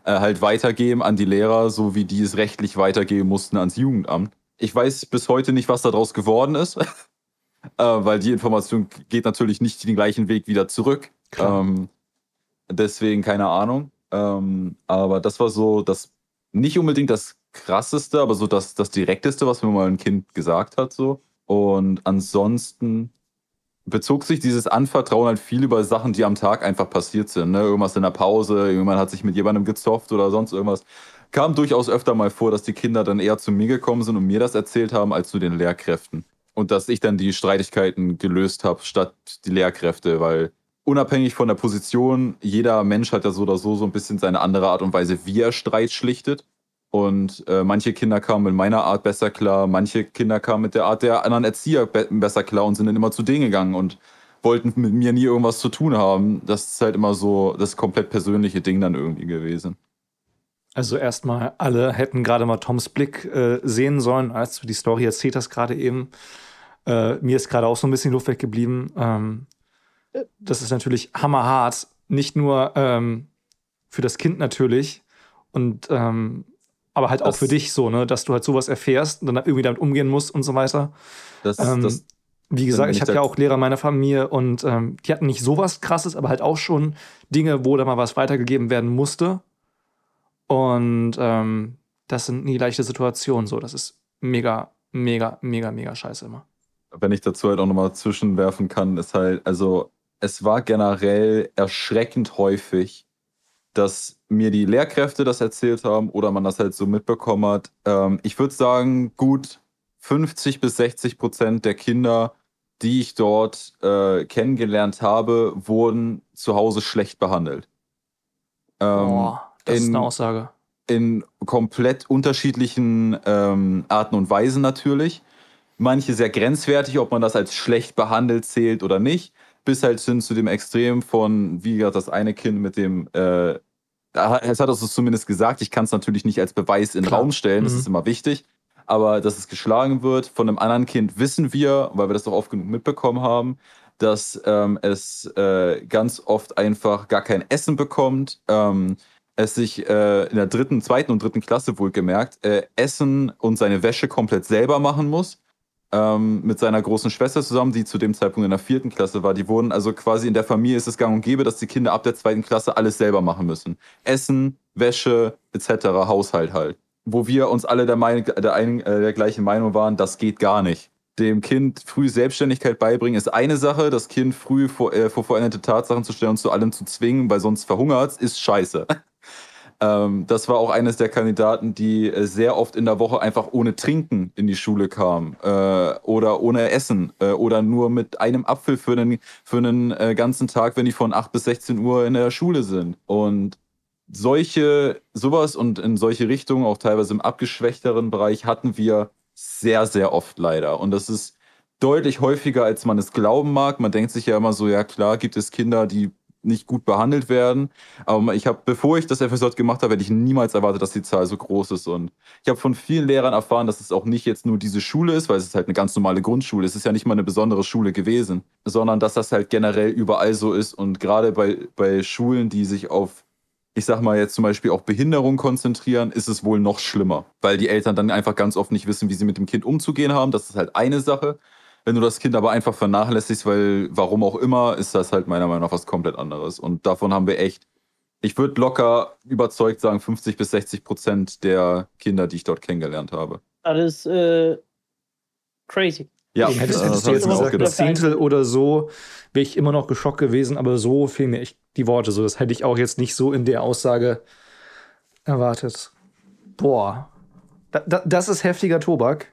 äh, halt weitergeben an die Lehrer, so wie die es rechtlich weitergeben mussten ans Jugendamt. Ich weiß bis heute nicht, was daraus geworden ist, [laughs] äh, weil die Information geht natürlich nicht den gleichen Weg wieder zurück. Ähm, deswegen keine Ahnung. Ähm, aber das war so das nicht unbedingt das krasseste, aber so das, das direkteste, was mir mal ein Kind gesagt hat. So. Und ansonsten bezog sich dieses Anvertrauen halt viel über Sachen, die am Tag einfach passiert sind. Ne? Irgendwas in der Pause, irgendjemand hat sich mit jemandem gezofft oder sonst irgendwas. Kam durchaus öfter mal vor, dass die Kinder dann eher zu mir gekommen sind und mir das erzählt haben, als zu den Lehrkräften. Und dass ich dann die Streitigkeiten gelöst habe, statt die Lehrkräfte, weil unabhängig von der Position, jeder Mensch hat ja so oder so so ein bisschen seine andere Art und Weise, wie er Streit schlichtet. Und äh, manche Kinder kamen mit meiner Art besser klar, manche Kinder kamen mit der Art der anderen Erzieher be besser klar und sind dann immer zu denen gegangen und wollten mit mir nie irgendwas zu tun haben. Das ist halt immer so das komplett persönliche Ding dann irgendwie gewesen. Also erstmal, alle hätten gerade mal Toms Blick äh, sehen sollen, als du die Story erzählt hast, gerade eben. Äh, mir ist gerade auch so ein bisschen Luft weggeblieben. Ähm, das ist natürlich hammerhart. Nicht nur ähm, für das Kind natürlich, und ähm, aber halt auch Das- für dich so, ne, dass du halt sowas erfährst und dann irgendwie damit umgehen musst und so weiter. Das, Ähm, das, Wie gesagt, ich habe ja auch Lehrer in meiner Familie und ähm, die hatten nicht sowas krasses, aber halt auch schon Dinge, wo da mal was weitergegeben werden musste. Und ähm, das sind nie leichte Situationen so. Das ist mega, mega, mega, mega scheiße immer. wenn ich dazu halt auch nochmal zwischenwerfen kann, ist halt, also es war generell erschreckend häufig, dass mir die Lehrkräfte das erzählt haben oder man das halt so mitbekommen hat. Ähm, ich würde sagen, gut 50 bis 60 Prozent der Kinder, die ich dort äh, kennengelernt habe, wurden zu Hause schlecht behandelt. Ähm, Boah, das ist in- eine Aussage. in komplett unterschiedlichen ähm, Arten und Weisen natürlich. Manche sehr grenzwertig, ob man das als schlecht behandelt zählt oder nicht. bis halt hin zu dem Extrem von, wie gesagt, das eine Kind mit dem, äh, es hat es zumindest gesagt, ich kann es natürlich nicht als Beweis in den. Raum stellen, das Mhm. ist immer wichtig, aber dass es geschlagen wird von einem anderen Kind, wissen wir, weil wir das doch oft genug mitbekommen haben, dass ähm, es äh, ganz oft einfach gar kein Essen bekommt, ähm, es sich äh, in der dritten, zweiten und dritten Klasse wohlgemerkt, äh, Essen und seine Wäsche komplett selber machen muss. Ähm, mit seiner großen Schwester zusammen, die zu dem Zeitpunkt in der vierten Klasse war. Die wurden also quasi in der Familie ist es gang und gäbe, dass die Kinder ab der zweiten Klasse alles selber machen müssen. Essen, Wäsche etc., Haushalt halt. Wo wir uns alle der, Meinung, der, ein, äh, der gleichen Meinung waren, das geht gar nicht. Dem Kind früh Selbstständigkeit beibringen ist eine Sache, das Kind früh vor, äh, vor vollendete Tatsachen zu stellen und zu allem zu zwingen, weil sonst verhungert ist scheiße. [laughs] Ähm, das war auch eines der Kandidaten, die äh, sehr oft in der Woche einfach ohne Trinken in die Schule kam äh, oder ohne Essen äh, oder nur mit einem Apfel für einen, für äh, ganzen Tag, wenn die von 8 bis 16 Uhr in der Schule sind. Und solche, sowas und in solche Richtungen, auch teilweise im abgeschwächteren Bereich, hatten wir sehr, sehr oft leider. Und das ist deutlich häufiger, als man es glauben mag. Man denkt sich ja immer so, ja klar, gibt es Kinder, die nicht gut behandelt werden. Aber ich habe, bevor ich das FSJ gemacht habe, hätte ich niemals erwartet, dass die Zahl so groß ist. Und ich habe von vielen Lehrern erfahren, dass es auch nicht jetzt nur diese Schule ist, weil es ist halt eine ganz normale Grundschule. Es ist ja nicht mal eine besondere Schule gewesen, sondern dass das halt generell überall so ist. Und gerade bei, bei Schulen, die sich auf ich sag mal jetzt zum Beispiel auch Behinderung konzentrieren, ist es wohl noch schlimmer, weil die Eltern dann einfach ganz oft nicht wissen, wie sie mit dem Kind umzugehen haben. Das ist halt eine Sache. Wenn du das Kind aber einfach vernachlässigst, weil warum auch immer, ist das halt meiner Meinung nach was komplett anderes. Und davon haben wir echt, ich würde locker überzeugt sagen, 50 bis 60 Prozent der Kinder, die ich dort kennengelernt habe. Alles äh, crazy. Ja, hättest, das hättest du hab jetzt ich gesagt, ein gedacht. Zehntel oder so, wäre ich immer noch geschockt gewesen, aber so fehlen mir echt die Worte. So, das hätte ich auch jetzt nicht so in der Aussage erwartet. Boah. Da, da, das ist heftiger Tobak.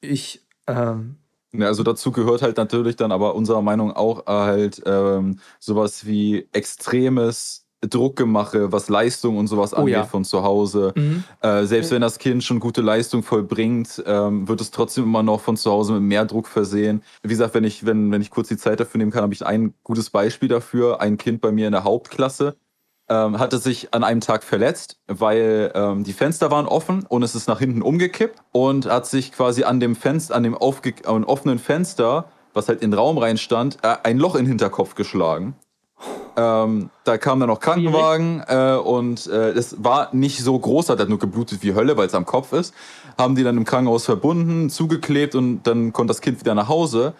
Ich, ähm, Ja, also dazu gehört halt natürlich dann aber unserer Meinung auch äh, halt ähm, sowas wie extremes Druckgemache, was Leistung und sowas Oh angeht ja. von zu Hause. mhm. Äh, selbst wenn das Kind schon gute Leistung vollbringt, ähm, wird es trotzdem immer noch von zu Hause mit mehr Druck versehen. Wie gesagt, wenn ich, wenn, wenn ich kurz die Zeit dafür nehmen kann, habe ich ein gutes Beispiel dafür. Ein Kind bei mir in der Hauptklasse ähm, hatte sich an einem Tag verletzt, weil ähm, die Fenster waren offen und es ist nach hinten umgekippt und hat sich quasi an dem Fenster, an dem aufge äh, offenen Fenster, was halt in den Raum reinstand, äh, ein Loch in den Hinterkopf geschlagen. Ähm, da kam dann noch Krankenwagen äh, und äh, es war nicht so groß, hat halt nur geblutet wie Hölle, weil es am Kopf ist. Haben die dann im Krankenhaus verbunden, zugeklebt und dann konnte das Kind wieder nach Hause.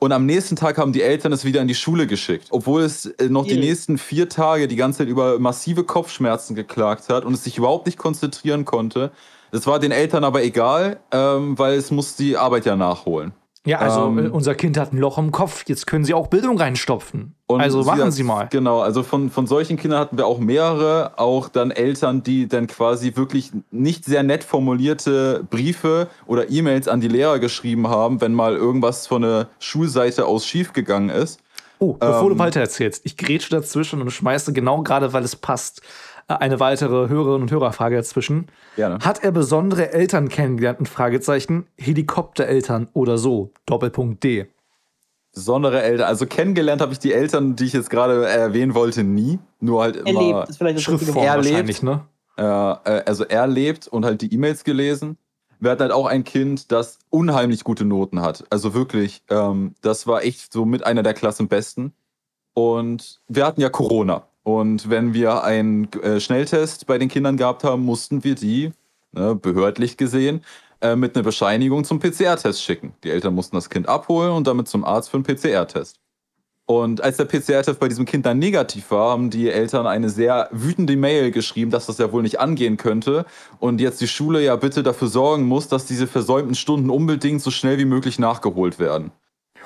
Und am nächsten Tag haben die Eltern es wieder in die Schule geschickt, obwohl es äh, noch die nächsten vier Tage die ganze Zeit über massive Kopfschmerzen geklagt hat und es sich überhaupt nicht konzentrieren konnte. Das war den Eltern aber egal, ähm, weil es muss die Arbeit ja nachholen. Ja, also Ähm, äh, unser Kind hat ein Loch im Kopf. Jetzt können Sie auch Bildung reinstopfen. Also machen hat- Sie mal. Genau, also von, von solchen Kindern hatten wir auch mehrere, auch dann Eltern, die dann quasi wirklich nicht sehr nett formulierte Briefe oder E-Mails an die Lehrer geschrieben haben, wenn mal irgendwas von der Schulseite aus schiefgegangen ist. Oh, bevor du Ähm, weiter erzählst, ich grätsche dazwischen und schmeiße genau gerade, weil es passt, eine weitere Hörerinnen und Hörerfrage dazwischen. Gerne. Hat er besondere Eltern kennengelernt? Ein Fragezeichen. Helikoptereltern oder so. Doppelpunkt D. Besondere Eltern, also kennengelernt habe ich die Eltern, die ich jetzt gerade erwähnen wollte, nie. Nur halt immer. Erlebt ist vielleicht das Schriftform. Er wahrscheinlich, ne? Äh, äh, also er lebt und halt die E-Mails gelesen. Wir hatten halt auch ein Kind, das unheimlich gute Noten hat. Also wirklich, ähm, das war echt so mit einer der Klassenbesten. Und wir hatten ja Corona. Und wenn wir einen äh, Schnelltest bei den Kindern gehabt haben, mussten wir die, ne, behördlich gesehen, äh, mit einer Bescheinigung zum PCR-Test schicken. Die Eltern mussten das Kind abholen und damit zum Arzt für einen PCR-Test. Und als der PCR-Test bei diesem Kind dann negativ war, haben die Eltern eine sehr wütende Mail geschrieben, dass das ja wohl nicht angehen könnte. Und jetzt die Schule ja bitte dafür sorgen muss, dass diese versäumten Stunden unbedingt so schnell wie möglich nachgeholt werden.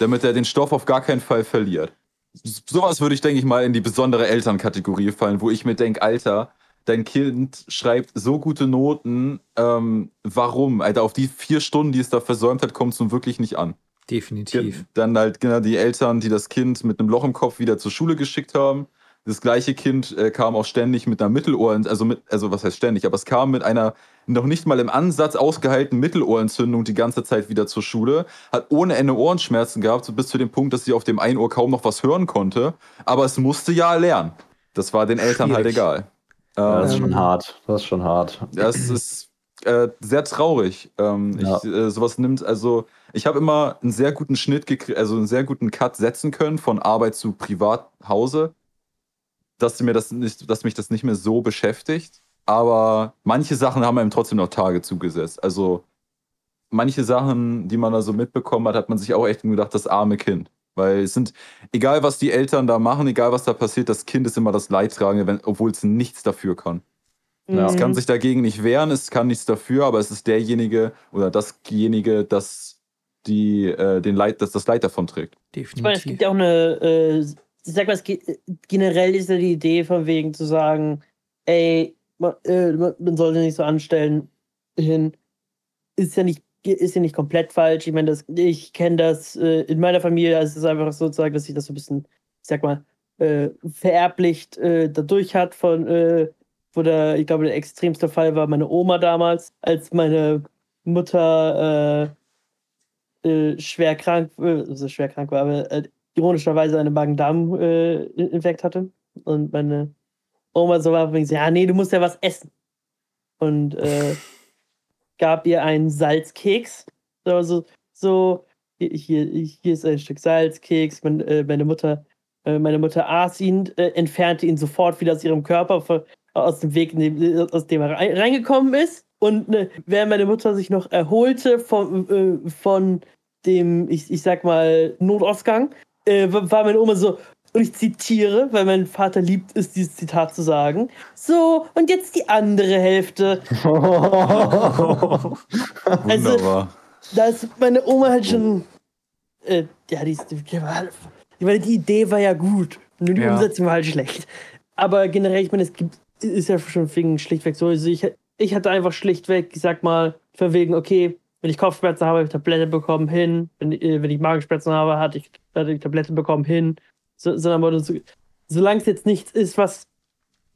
Damit er den Stoff auf gar keinen Fall verliert. Sowas würde ich, denke ich mal, in die besondere Elternkategorie fallen, wo ich mir denke, Alter, dein Kind schreibt so gute Noten, ähm, warum? Alter, auf die vier Stunden, die es da versäumt hat, kommt es nun wirklich nicht an. Definitiv. Dann halt genau die Eltern, die das Kind mit einem Loch im Kopf wieder zur Schule geschickt haben. Das gleiche Kind äh, kam auch ständig mit einer Mittelohr, also mit, also was heißt ständig, aber es kam mit einer noch nicht mal im Ansatz ausgeheilten Mittelohrentzündung die ganze Zeit wieder zur Schule, hat ohne Ende Ohrenschmerzen gehabt, so bis zu dem Punkt, dass sie auf dem einen Ohr kaum noch was hören konnte. Aber es musste ja lernen. Das war den Eltern halt Schwierig. egal. Ja, das ist Ähm, schon hart. Das ist schon hart. Das ist äh, sehr traurig. Ähm, Ja. ich, äh, sowas nimmt, also ich habe immer einen sehr guten Schnitt, also einen sehr guten Cut setzen können von Arbeit zu Privathause, dass mir das nicht, dass mich das nicht mehr so beschäftigt. Aber manche Sachen haben einem trotzdem noch Tage zugesetzt. Also manche Sachen, die man da so mitbekommen hat, hat man sich auch echt gedacht, das arme Kind. Weil es sind, egal was die Eltern da machen, egal was da passiert, das Kind ist immer das Leidtragende, obwohl es nichts dafür kann. Ja. Es Mhm. kann sich dagegen nicht wehren, es kann nichts dafür, aber es ist derjenige oder dasjenige, das die, äh, den Leid, das das Leid davon trägt. Ich meine, es Definitiv. gibt ja auch eine, äh, ich sag mal, generell ist ja die Idee von wegen zu sagen, ey, man, äh, man sollte nicht so anstellen hin, ist ja nicht, ist ja nicht komplett falsch. Ich meine, das, ich kenne das äh, in meiner Familie, also es ist einfach sozusagen, dass sich das so ein bisschen, ich sag mal, äh, vererblich äh, dadurch hat von, äh, wo der, ich glaube, der extremste Fall war meine Oma damals, als meine Mutter äh, äh, schwer krank, äh, also schwer krank war, aber ironischerweise eine Magen-Darm-Infekt hatte. Und meine Oma so war, so, ja, nee, du musst ja was essen. Und äh, [laughs] gab ihr einen Salzkeks. So, so, hier, hier, ist ein Stück Salzkeks. Mein, äh, meine Mutter, äh, meine Mutter aß ihn, äh, entfernte ihn sofort wieder aus ihrem Körper, von, aus dem Weg, dem, aus dem er rein, reingekommen ist. Und ne, während meine Mutter sich noch erholte von, äh, von dem, ich, ich sag mal, Notausgang, äh, war meine Oma so, und ich zitiere, weil mein Vater liebt es, dieses Zitat zu sagen. So, und jetzt die andere Hälfte. [laughs] Also- Wunderbar. Da ist meine Oma halt schon. Äh, ja, die, die, die, war, die, die Idee war ja gut. Nur die Ja. Umsetzung war halt schlecht. Aber generell, ich meine, es gibt, ist ja schon wegen schlichtweg so. Also ich, ich hatte einfach schlichtweg, ich sag mal, von wegen, okay, wenn ich Kopfschmerzen habe, habe ich Tablette bekommen, hin. Wenn, äh, wenn ich Magenschmerzen habe, hatte ich, hatte ich Tablette bekommen, hin. So, sondern so, solange es jetzt nichts ist, was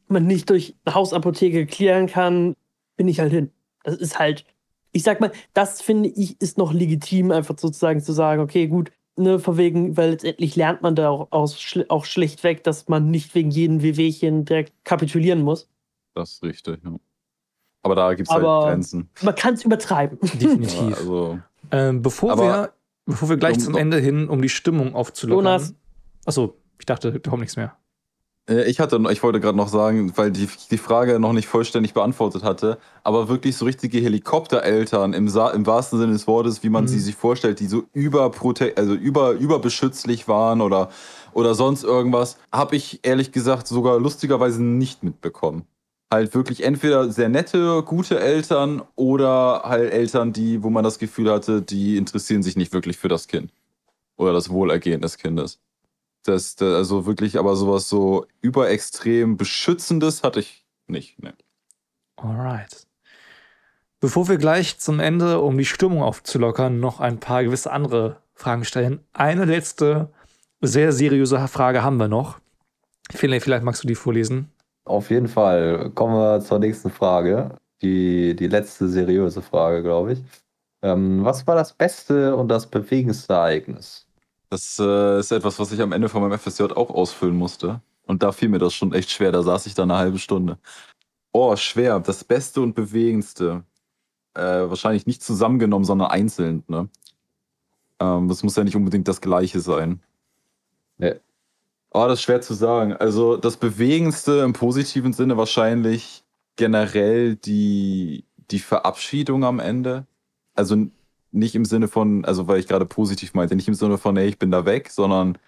man nicht durch Hausapotheke klären kann, bin ich halt hin. Das ist halt, ich sag mal, das finde ich ist noch legitim, einfach sozusagen zu sagen, okay, gut, ne, von wegen, weil letztendlich lernt man da auch, aus, auch schlichtweg, dass man nicht wegen jedem Wehwehchen direkt kapitulieren muss. Das ist richtig, ja. Aber da gibt es halt Grenzen. Man kann es übertreiben. [laughs] Ja, Definitiv. also, Ähm, bevor, Aber- wir, bevor wir gleich Um- zum Ende hin, um die Stimmung aufzulockern. Jonas. Achso, ich dachte, da kommt nichts mehr. Äh, Ich hatte, ich wollte gerade noch sagen, weil die, die Frage noch nicht vollständig beantwortet hatte, aber wirklich so richtige Helikoptereltern im, Sa im wahrsten Sinne des Wortes, wie man Mhm. sie sich vorstellt, die so überprote also über, überbeschützlich waren oder, oder sonst irgendwas, habe ich ehrlich gesagt sogar lustigerweise nicht mitbekommen. Halt wirklich entweder sehr nette, gute Eltern oder halt Eltern, die, wo man das Gefühl hatte, die interessieren sich nicht wirklich für das Kind oder das Wohlergehen des Kindes. Das, das, also wirklich, aber sowas so überextrem Beschützendes hatte ich nicht. Ne. Alright. Bevor wir gleich zum Ende, um die Stimmung aufzulockern, noch ein paar gewisse andere Fragen stellen. Eine letzte, sehr seriöse Frage haben wir noch. Vielleicht, vielleicht magst du die vorlesen. Auf jeden Fall. Kommen wir zur nächsten Frage. Die, die letzte seriöse Frage, glaube ich. Ähm, was war das beste und das bewegendste Ereignis? Das äh, ist etwas, was ich am Ende von meinem FSJ auch ausfüllen musste. Und da fiel mir das schon echt schwer. Da saß ich da eine halbe Stunde. Oh, schwer. Das Beste und Bewegendste. Äh, wahrscheinlich nicht zusammengenommen, sondern einzeln. Ne? Ähm, das muss ja nicht unbedingt das Gleiche sein. Nee. Oh, das ist schwer zu sagen. Also das Bewegendste im positiven Sinne wahrscheinlich generell die, die Verabschiedung am Ende. Also nicht im Sinne von, also weil ich gerade positiv meinte, nicht im Sinne von, ey, ich bin da weg, sondern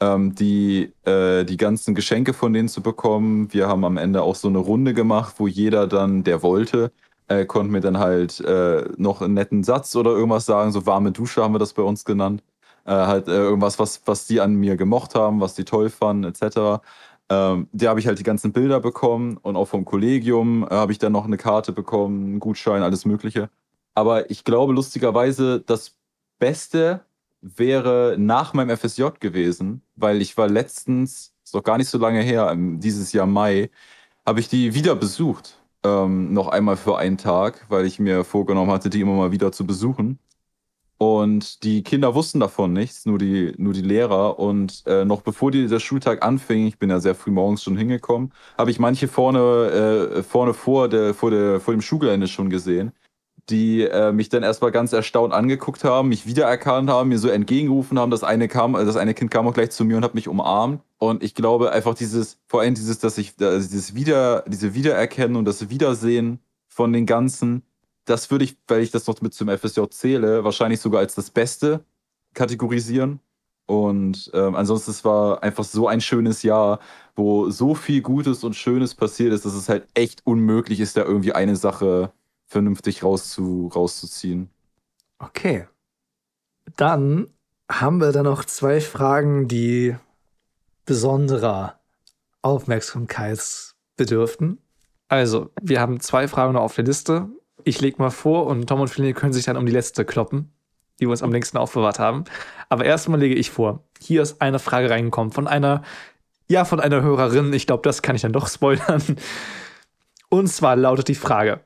ähm, die, äh, die ganzen Geschenke von denen zu bekommen. Wir haben am Ende auch so eine Runde gemacht, wo jeder dann, der wollte, äh, konnte mir dann halt äh, noch einen netten Satz oder irgendwas sagen. So warme Dusche haben wir das bei uns genannt. Äh, halt äh, irgendwas, was, was die an mir gemocht haben, was die toll fanden, etc. Ähm, da habe ich halt die ganzen Bilder bekommen und auch vom Kollegium äh, habe ich dann noch eine Karte bekommen, einen Gutschein, alles Mögliche. Aber ich glaube lustigerweise, das Beste wäre nach meinem FSJ gewesen, weil ich war letztens ist doch gar nicht so lange her, dieses Jahr Mai, habe ich die wieder besucht. Ähm, noch einmal für einen Tag, weil ich mir vorgenommen hatte, die immer mal wieder zu besuchen. Und die Kinder wussten davon nichts, nur die, nur die Lehrer. Und äh, noch bevor die, der Schultag anfing, ich bin ja sehr früh morgens schon hingekommen, habe ich manche vorne, äh, vorne vor, der, vor, der, vor dem Schulgelände schon gesehen, die äh, mich dann erstmal ganz erstaunt angeguckt haben, mich wiedererkannt haben, mir so entgegengerufen haben. Das eine, kam, das eine Kind kam auch gleich zu mir und hat mich umarmt. Und ich glaube einfach dieses, vor allem dieses, dass ich, also dieses Wieder, diese Wiedererkennen und das Wiedersehen von den Ganzen, das würde ich, weil ich das noch mit zum FSJ zähle, wahrscheinlich sogar als das Beste kategorisieren. Und ähm, ansonsten, es war einfach so ein schönes Jahr, wo so viel Gutes und Schönes passiert ist, dass es halt echt unmöglich ist, da irgendwie eine Sache vernünftig rauszu, rauszuziehen. Okay. Dann haben wir da noch zwei Fragen, die besonderer Aufmerksamkeit bedürften. Also, wir haben zwei Fragen noch auf der Liste ich lege mal vor und Tom und Feline können sich dann um die letzte kloppen, die wir uns am längsten aufbewahrt haben. Aber erstmal lege ich vor. Hier ist eine Frage reingekommen von einer, ja, von einer Hörerin. Ich glaube, das kann ich dann doch spoilern. Und zwar lautet die Frage: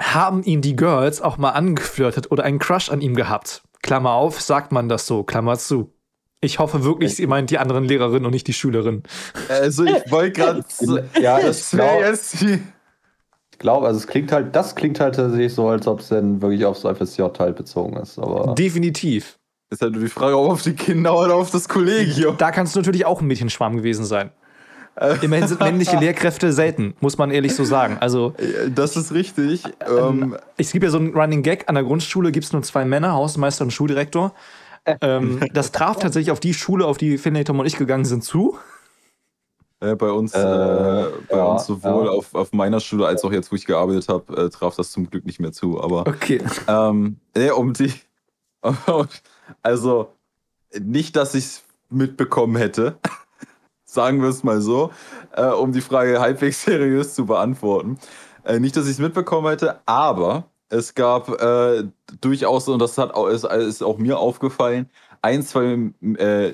Haben ihn die Girls auch mal angeflirtet oder einen Crush an ihm gehabt? Klammer auf, sagt man das so, Klammer zu. Ich hoffe wirklich, sie meint die anderen Lehrerinnen und nicht die Schülerin. Also ich wollte gerade. ja, [laughs] das wäre jetzt die glaube, also es klingt halt, das klingt halt tatsächlich so, als ob es dann wirklich aufs FSJ halt bezogen ist. Aber Definitiv. Ist halt nur die Frage, ob auf die Kinder oder auf das Kollegium. Da kannst du natürlich auch ein Mädchenschwarm gewesen sein. Immerhin sind männliche Lehrkräfte selten, muss man ehrlich so sagen. Also, das ist richtig. Ähm, ähm, es gibt ja so einen Running Gag, an der Grundschule gibt es nur zwei Männer, Hausmeister und Schuldirektor. ähm, das traf tatsächlich auf die Schule, auf die Finlay, Tom und ich gegangen sind, zu. Äh, bei uns, äh, äh, bei ja, uns sowohl ja. auf, auf meiner Schule als auch jetzt, wo ich gearbeitet habe, äh, traf das zum Glück nicht mehr zu. Aber okay. Ähm, um die. [laughs] also nicht, dass ich es mitbekommen hätte, [laughs] sagen wir es mal so, äh, um die Frage halbwegs [laughs] seriös zu beantworten. Äh, nicht, dass ich es mitbekommen hätte, aber es gab durchaus, und das hat ist, ist auch mir aufgefallen, ein, zwei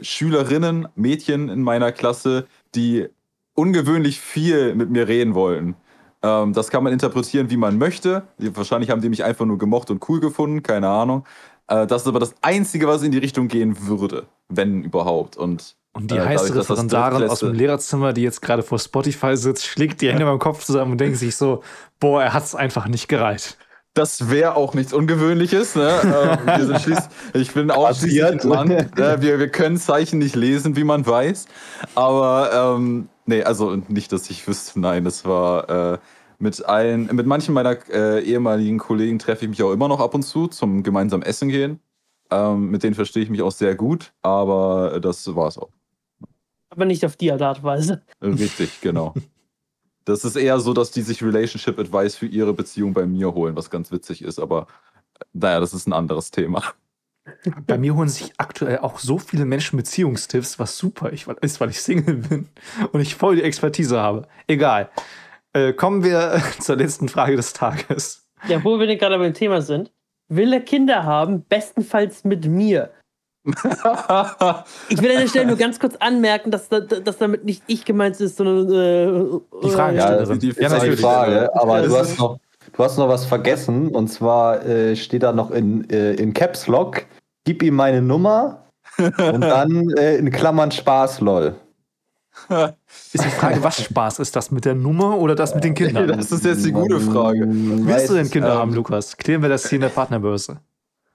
Schülerinnen, Mädchen in meiner Klasse, die ungewöhnlich viel mit mir reden wollen. Ähm, das kann man interpretieren, wie man möchte. Wahrscheinlich haben die mich einfach nur gemocht und cool gefunden, keine Ahnung. Äh, das ist aber das Einzige, was in die Richtung gehen würde, wenn überhaupt. Und, und die äh, heiße Referendarin aus dem Lehrerzimmer, die jetzt gerade vor Spotify sitzt, schlägt die Hände beim Kopf zusammen und denkt sich so, boah, er hat es einfach nicht gereicht. Das wäre auch nichts Ungewöhnliches. Ne? ähm, wir sind ich bin [laughs] auch schließlich Mann. Äh, wir, wir können Zeichen nicht lesen, wie man weiß. Aber ähm, nee, also nicht, dass ich wüsste. Nein, das war äh, mit allen, mit manchen meiner äh, ehemaligen Kollegen treffe ich mich auch immer noch ab und zu zum gemeinsamen Essen gehen. Ähm, mit denen verstehe ich mich auch sehr gut, aber das war es auch. Aber nicht auf die Art und Weise. Richtig, genau. [laughs] Das ist eher so, dass die sich Relationship Advice für ihre Beziehung bei mir holen, was ganz witzig ist, aber naja, das ist ein anderes Thema. [laughs] Bei mir holen sich aktuell auch so viele Menschen Beziehungstipps, was super ist, weil ich Single bin und ich voll die Expertise habe. Egal. Äh, kommen wir zur letzten Frage des Tages. Ja, wo wir denn gerade beim Thema sind. Will er Kinder haben? Bestenfalls mit mir ich will an der Stelle nur ganz kurz anmerken, dass, dass damit nicht ich gemeint ist, sondern äh, die Frage. Ja, das ist die, ja, die Frage. Aber du hast noch, du hast noch was vergessen und zwar äh, steht da noch in, äh, in Caps Lock: Gib ihm meine Nummer und dann äh, in Klammern Spaß, lol. Ist die Frage, was Spaß ist das mit der Nummer oder das mit den Kindern? [laughs] Das ist jetzt die gute Frage. Willst du denn Kinder ähm, haben, Lukas? Klären wir das hier in der Partnerbörse.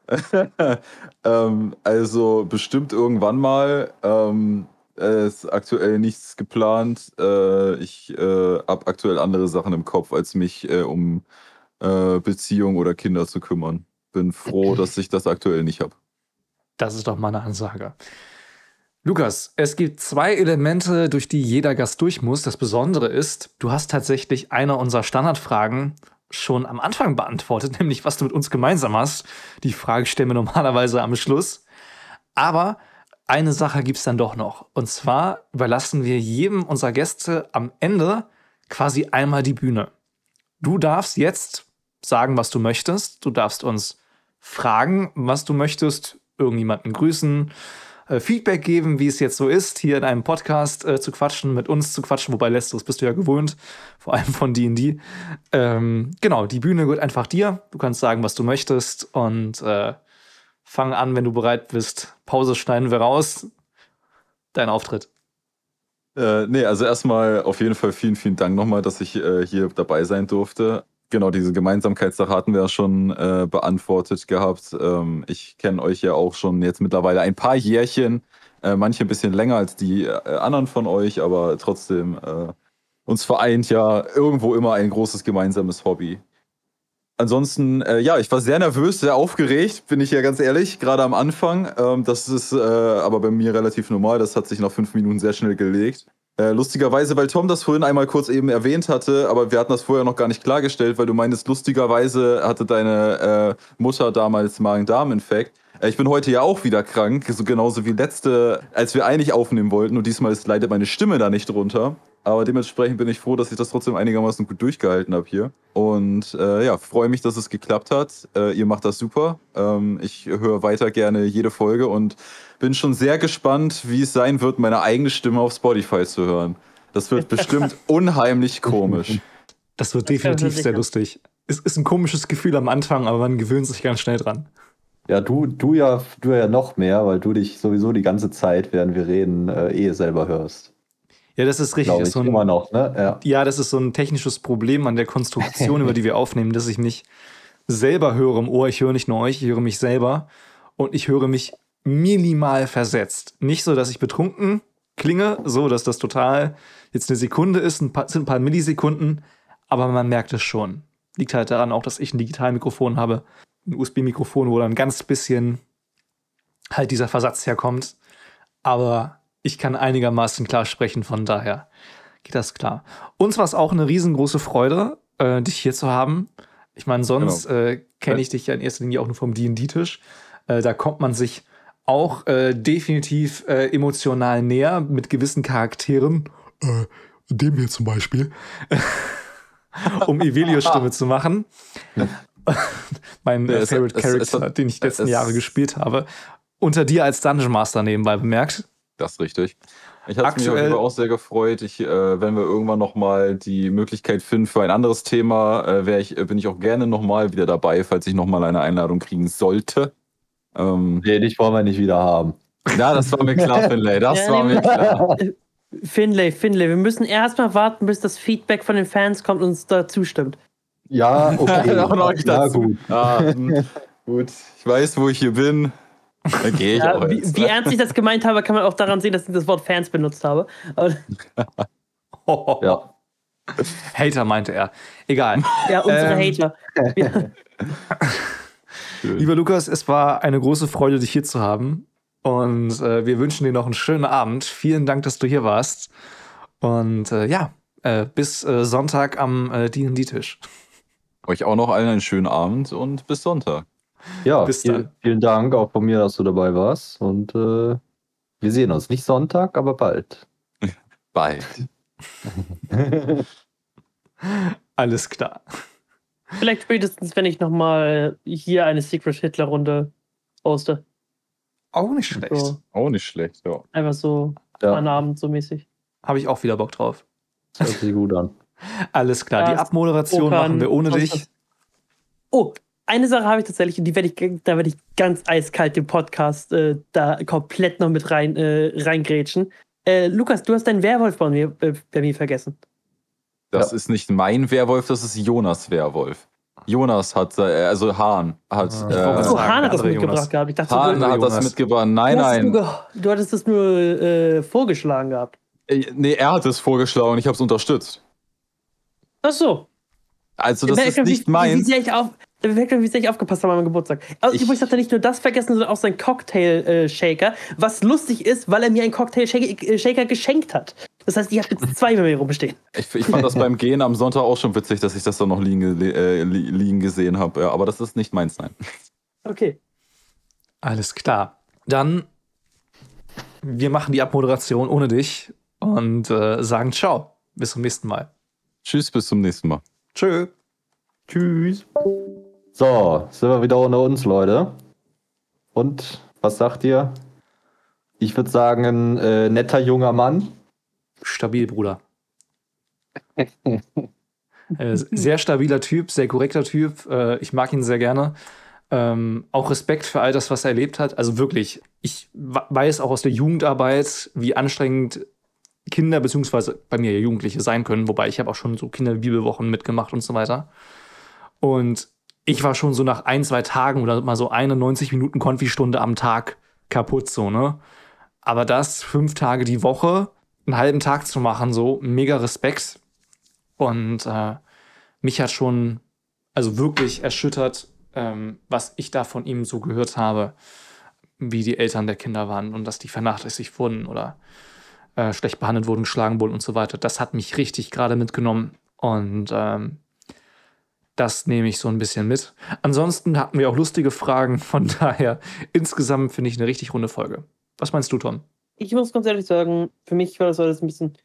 [laughs] ähm, also bestimmt irgendwann mal. Ähm, ist aktuell nichts geplant. Äh, ich äh, habe aktuell andere Sachen im Kopf, als mich äh, um äh, Beziehung oder Kinder zu kümmern. Bin froh, dass ich das aktuell nicht habe. Das ist doch mal eine Ansage. Lukas, es gibt zwei Elemente, durch die jeder Gast durch muss. Das Besondere ist, du hast tatsächlich eine unserer Standardfragen schon am Anfang beantwortet, [laughs] nämlich was du mit uns gemeinsam hast. Die Frage stellen wir normalerweise am Schluss. Aber eine Sache gibt es dann doch noch. Und zwar überlassen wir jedem unserer Gäste am Ende quasi einmal die Bühne. Du darfst jetzt sagen, was du möchtest. Du darfst uns fragen, was du möchtest, irgendjemanden grüßen, äh, Feedback geben, wie es jetzt so ist, hier in einem Podcast äh, zu quatschen, mit uns zu quatschen, wobei letzteres bist du ja gewohnt, vor allem von D&D. Ähm, genau, die Bühne gehört einfach dir. Du kannst sagen, was du möchtest und äh, fang an, wenn du bereit bist. Pause schneiden wir raus. Dein Auftritt. Äh, nee, also erstmal auf jeden Fall vielen, vielen Dank nochmal, dass ich äh, hier dabei sein durfte. Genau, diese Gemeinsamkeitssache hatten wir ja schon äh, beantwortet gehabt. Ähm, ich kenne euch ja auch schon jetzt mittlerweile ein paar Jährchen, äh, manche ein bisschen länger als die äh, anderen von euch, aber trotzdem äh, uns vereint ja irgendwo immer ein großes gemeinsames Hobby. Ansonsten, äh, ja, ich war sehr nervös, sehr aufgeregt, bin ich ja ganz ehrlich, gerade am Anfang. Ähm, das ist äh, aber bei mir relativ normal, das hat sich nach fünf Minuten sehr schnell gelegt. Äh, lustigerweise, weil Tom das vorhin einmal kurz eben erwähnt hatte, aber wir hatten das vorher noch gar nicht klargestellt, weil du meinst, lustigerweise hatte deine äh, Mutter damals Magen-Darm-Infekt. Äh, ich bin heute ja auch wieder krank, so genauso wie letzte, als wir eigentlich aufnehmen wollten. Und diesmal ist leider meine Stimme da nicht drunter. Aber dementsprechend bin ich froh, dass ich das trotzdem einigermaßen gut durchgehalten habe hier. Und äh, ja, freue mich, dass es geklappt hat. Äh, ihr macht das super. Ähm, ich höre weiter gerne jede Folge und bin schon sehr gespannt, wie es sein wird, meine eigene Stimme auf Spotify zu hören. Das wird [laughs] bestimmt unheimlich komisch. Das wird Das definitiv sehr lustig. Es ist ein komisches Gefühl am Anfang, aber man gewöhnt sich ganz schnell dran. Ja, du, du ja, du ja noch mehr, weil du dich sowieso die ganze Zeit, während wir reden, äh, eh selber hörst. Ja, das ist richtig. Das ist so ein, immer noch, ne? Ja. Ja, das ist so ein technisches Problem an der Konstruktion, [laughs] über die wir aufnehmen, dass ich mich selber höre im Ohr. Ich höre nicht nur euch, ich höre mich selber und ich höre mich minimal versetzt. Nicht so, dass ich betrunken klinge, so dass das total jetzt eine Sekunde ist, ein paar, sind ein paar Millisekunden, aber man merkt es schon. Liegt halt daran auch, dass ich ein Digitalmikrofon habe, ein USB-Mikrofon, wo dann ganz bisschen halt dieser Versatz herkommt. Aber ich kann einigermaßen klar sprechen, von daher geht das klar. Uns war es auch eine riesengroße Freude, äh, dich hier zu haben. Ich meine, sonst äh, kenne ich dich ja in erster Linie auch nur vom D&D-Tisch. Äh, da kommt man sich auch äh, definitiv äh, emotional näher mit gewissen Charakteren. Äh, dem hier zum Beispiel. [laughs] um Evelios Stimme zu machen. [laughs] mein äh, es- Favorite es- es- Character, den ich letzten Jahre gespielt habe. Unter dir als Dungeon Master nebenbei bemerkt. Das ist richtig. Ich hatte mich auf Aktuell- jeden Fall auch sehr gefreut. Ich, äh, wenn wir irgendwann nochmal die Möglichkeit finden für ein anderes Thema, äh, ich, äh, bin ich auch gerne nochmal wieder dabei, falls ich nochmal eine Einladung kriegen sollte. Ähm, Nee, dich wollen wir nicht wieder haben. ja, das war mir klar, Finlay. Das Ja, war mir klar. [laughs] Finlay, Finlay, wir müssen erstmal warten, bis das Feedback von den Fans kommt und uns da zustimmt. Ja, okay. [laughs] Auch noch nicht ja, gut. Ah, hm, gut, ich weiß, wo ich hier bin. Dann gehe ich auch Ja, wie, jetzt. wie ne? ernst ich das gemeint habe, kann man auch daran sehen, dass ich das Wort Fans benutzt habe. [laughs] Ja. Hater meinte er. Egal. [laughs] ja, unsere Ähm, Hater. Ja, Lieber Lukas, es war eine große Freude, dich hier zu haben. Und äh, wir wünschen dir noch einen schönen Abend. Vielen Dank, dass du hier warst. Und äh, ja, äh, bis äh, Sonntag am äh, D&D-Tisch. Euch auch noch allen einen schönen Abend und bis Sonntag. Ja, Bis viel, dann. vielen Dank auch von mir, dass du dabei warst. Und äh, wir sehen uns nicht Sonntag, aber bald. [laughs] Bye. [laughs] Alles klar. vielleicht spätestens, wenn ich nochmal hier eine Secret Hitler-Runde poste. Auch nicht schlecht. So, Auch nicht schlecht, ja. einfach so Ja, an Abend so mäßig. Habe ich auch wieder Bock drauf. das hört sich gut an. Alles klar. Die Ja, Abmoderation Okan, machen wir ohne dich. Oh, eine Sache habe ich tatsächlich, und die werde ich, da werde ich ganz eiskalt den Podcast äh, da komplett noch mit rein äh, reingrätschen. Äh, Lukas, du hast deinen Werwolf bei mir, äh, bei mir vergessen. Das ist nicht mein Werwolf, das ist Jonas Werwolf. Jonas hat, äh, also Hahn hat, Ah. äh, sagen, Hahn hat das mitgebracht Jonas. gehabt. Ich dachte, Hahn du, hat das Jonas. mitgebracht. Nein, du, nein. ge- du hattest das nur äh, vorgeschlagen gehabt. Nee, er hat es vorgeschlagen, ich habe es unterstützt. Ach so. Also das ist wie- nicht Wie meins. sehr ich, auf, man, wie sehr ich aufgepasst habe an meinem Geburtstag. Also, Ich- übrigens hat er nicht nur das vergessen, sondern auch seinen Cocktail-Shaker. was lustig ist, weil er mir einen Cocktail-Shaker geschenkt hat. Das heißt, ich habe jetzt zwei bei mir rumstehen. Ich, ich fand das beim Gehen am Sonntag auch schon witzig, dass ich das da noch liegen, äh, li- liegen gesehen habe. Ja, aber das ist nicht meins, nein. Okay. Alles klar. Dann, wir machen die Abmoderation ohne dich und äh, sagen Ciao. Bis zum nächsten Mal. Tschüss, bis zum nächsten Mal. Tschö. Tschüss. So, sind wir wieder unter uns, Leute. Und was sagt ihr? Ich würde sagen, ein äh, netter junger Mann. Stabil, Bruder. Äh, sehr stabiler Typ, sehr korrekter Typ. Äh, ich mag ihn sehr gerne. Ähm, auch Respekt für all das, was er erlebt hat. Also wirklich, ich weiß auch aus der Jugendarbeit, wie anstrengend Kinder beziehungsweise bei mir Jugendliche sein können. Wobei ich habe auch schon so Kinderbibelwochen mitgemacht und so weiter. Und ich war schon so nach ein, zwei Tagen oder mal so eine 90 Minuten Konfi-Stunde am Tag kaputt, so, ne? Aber das fünf Tage die Woche, einen halben Tag zu machen, so, mega Respekt. Und äh, mich hat schon, also wirklich erschüttert, ähm, was ich da von ihm so gehört habe, wie die Eltern der Kinder waren und dass die vernachlässigt wurden oder äh, schlecht behandelt wurden, geschlagen wurden und so weiter. Das hat mich richtig gerade mitgenommen. Und ähm, das nehme ich so ein bisschen mit. Ansonsten hatten wir auch lustige Fragen, von [laughs] daher insgesamt finde ich eine richtig runde Folge. Was meinst du, Tom? Ich muss ganz ehrlich sagen, für mich war das alles ein bisschen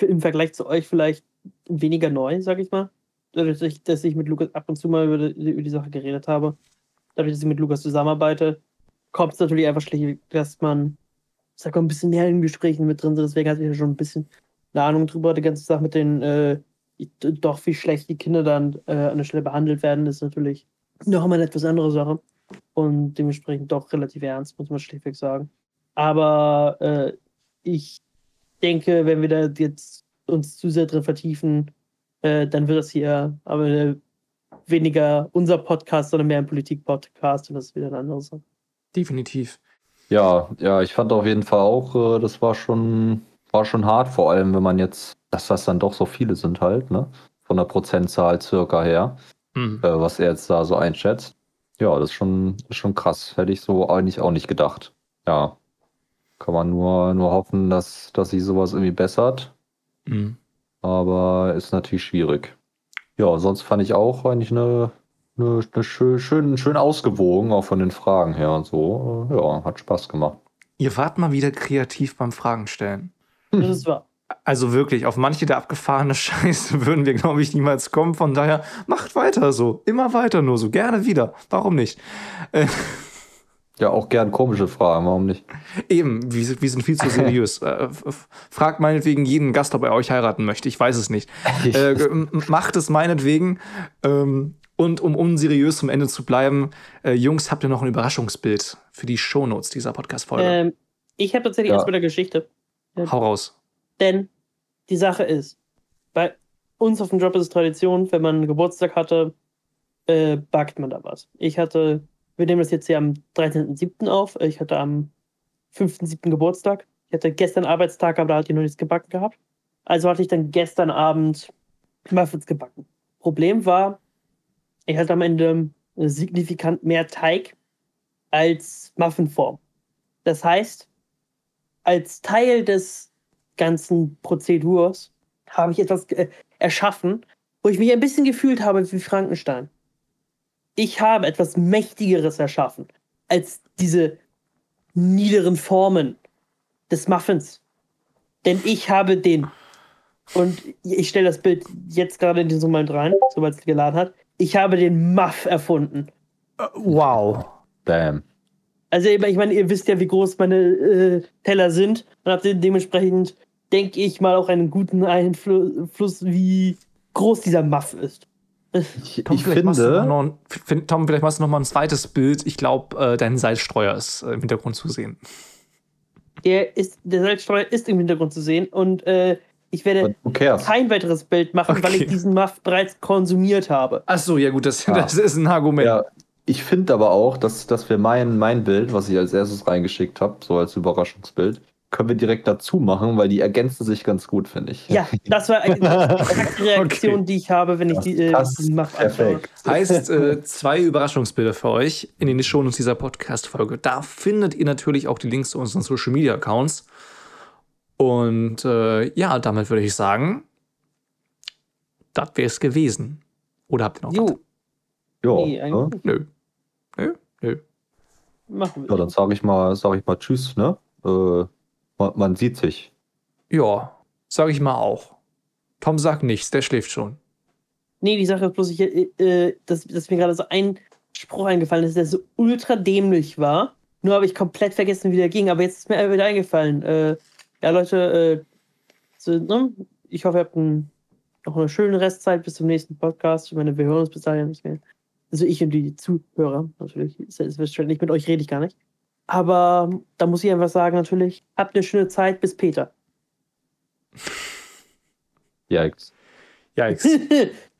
im Vergleich zu euch vielleicht weniger neu, sag ich mal. Dadurch, dass ich, mit Lukas ab und zu mal über die, über die Sache geredet habe. Dadurch, dass ich mit Lukas zusammenarbeite, kommt es natürlich einfach schlicht, dass man, sag mal, ein bisschen mehr in Gesprächen mit drin sind. Deswegen hatte ich ja schon ein bisschen eine Ahnung drüber. Die ganze Sache mit den äh, doch wie schlecht die Kinder dann äh, an der Stelle behandelt werden, ist natürlich noch einmal eine etwas andere Sache. Und dementsprechend doch relativ ernst, muss man schlichtweg sagen. Aber äh, ich denke, wenn wir da jetzt uns zu sehr drin vertiefen, äh, dann wird das hier aber weniger unser Podcast, sondern mehr ein Politik-Podcast und das ist wieder eine andere Sache. Definitiv. Ja, ja, ich fand auf jeden Fall auch, äh, das war schon, war schon hart, vor allem wenn man jetzt dass das dann doch so viele sind halt, ne? Von der Prozentzahl circa her, mhm. äh, was er jetzt da so einschätzt. Ja, das ist schon, ist schon krass. Hätte ich so eigentlich auch nicht gedacht. Ja. Kann man nur, nur hoffen, dass, dass sich sowas irgendwie bessert. Mhm. Aber ist natürlich schwierig. Ja, sonst fand ich auch eigentlich eine, eine, eine schön, schön, schön ausgewogen, auch von den Fragen her und so. Ja, hat Spaß gemacht. Ihr wart mal wieder kreativ beim Fragen stellen. Das ist wahr. Also wirklich, auf manche der abgefahrene [laughs] Scheiße würden wir, glaube ich, niemals kommen. Von daher, macht weiter so. Immer weiter nur so. Gerne wieder. Warum nicht? Äh, ja, auch gern komische Fragen. Warum nicht? Eben, wir, wir sind viel zu seriös. [laughs] äh, fragt meinetwegen jeden Gast, ob er euch heiraten möchte. Ich weiß es nicht. [laughs] äh, macht es meinetwegen. Ähm, und um unseriös zum Ende zu bleiben, äh, Jungs, habt ihr noch ein Überraschungsbild für die Shownotes dieser Podcast-Folge? Ähm, ich habe tatsächlich ja. erstmal eine Geschichte. Hau raus. Denn die Sache ist, bei uns auf dem Job ist es Tradition, wenn man einen Geburtstag hatte, äh, backt man da was. Ich hatte, wir nehmen das jetzt hier am 13.07. auf, ich hatte am 5.07. Geburtstag. Ich hatte gestern Arbeitstag, aber da hatte ich noch nichts gebacken gehabt. Also hatte ich dann gestern Abend Muffins gebacken. Problem war, ich hatte am Ende signifikant mehr Teig als Muffinform. Das heißt, als Teil des ganzen Prozedurs habe ich etwas äh, erschaffen, wo ich mich ein bisschen gefühlt habe wie Frankenstein. Ich habe etwas Mächtigeres erschaffen als diese niederen Formen des Muffins. Denn ich habe den, und ich stelle das Bild jetzt gerade in diesen Moment rein, sobald es geladen hat, ich habe den Muff erfunden. Wow. Bam. Also ich meine, ihr wisst ja, wie groß meine äh, Teller sind und habt dementsprechend, denke ich mal, auch einen guten Einfluss, wie groß dieser Muff ist. Ich, [laughs] Tom, ich finde, noch, Tom, vielleicht machst du noch mal ein zweites Bild. Ich glaube, äh, dein Salzstreuer ist äh, im Hintergrund zu sehen. Der, ist, der Salzstreuer ist im Hintergrund zu sehen und äh, ich werde kein weiteres Bild machen, okay. weil ich diesen Muff bereits konsumiert habe. Ach so, ja gut, das, ja. das ist ein Argument. Ja, ich finde aber auch, dass, dass wir mein, mein Bild, was ich als erstes reingeschickt habe, so als Überraschungsbild, können wir direkt dazu machen, weil die ergänzen sich ganz gut, finde ich. Ja, das war eine [laughs] Reaktion, okay. die ich habe, wenn ich die, äh, die mache. Perfekt. Heißt, äh, zwei Überraschungsbilder für euch in den Shownotes dieser Podcast-Folge. Da findet ihr natürlich auch die Links zu unseren Social-Media-Accounts. Und äh, ja, damit würde ich sagen, das wäre es gewesen. Oder habt ihr noch was? Ja, nee, ne? Nö. Nö, nö. Machen wir. Ja, dann sage ich mal, sage ich mal Tschüss, ne? Äh, man, man, sieht sich. Ja, sage ich mal auch. Tom sagt nichts, der schläft schon. Nee, die Sache ist bloß, ich, äh, dass, dass mir gerade so ein Spruch eingefallen ist, der so ultra dämlich war. Nur habe ich komplett vergessen, wie der ging. Aber jetzt ist mir wieder eingefallen. Äh, ja, Leute, äh, so, ne? ich hoffe, ihr habt ein, noch eine schöne Restzeit bis zum nächsten Podcast. Ich meine, wir hören uns bis dahin nicht mehr. Also ich und die Zuhörer natürlich. Selbstverständlich, mit euch rede ich gar nicht. Aber da muss ich einfach sagen, natürlich, habt eine schöne Zeit bis Peter. [laughs] Yikes. Yikes.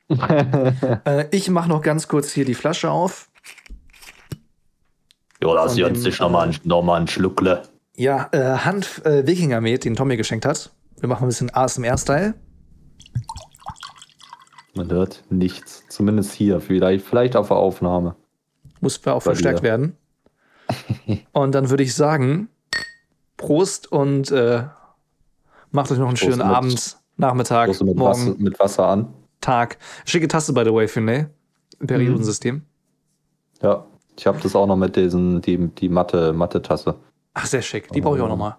[laughs] äh, ich mache noch ganz kurz hier die Flasche auf. Jo, lass uns dich nochmal äh, noch mal ein Schluckle. Ja, äh, Hanf äh, Wikingermet, den Tom mir geschenkt hat. Wir machen ein bisschen ASMR-Style. Man hört nichts. Zumindest hier. Vielleicht, vielleicht auf der Aufnahme. Muss auch Bei verstärkt dir. werden. [laughs] Und dann würde ich sagen, Prost und äh, macht euch noch einen Prost schönen mit- Abend, Nachmittag, Stoße mit, morgen, Wasser, mit Wasser an. Tag. Schicke Tasse, by the way, finde Im Periodensystem. Ja. Ich habe das auch noch mit diesen, die, die Matte, Matte-Tasse. Ach, sehr schick. Die brauche ich auch noch mal.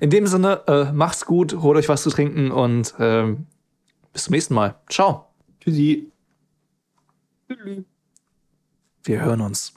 In dem Sinne, äh, macht's gut, holt euch was zu trinken und ähm, bis zum nächsten Mal. Ciao. Tschüssi. Wir hören uns.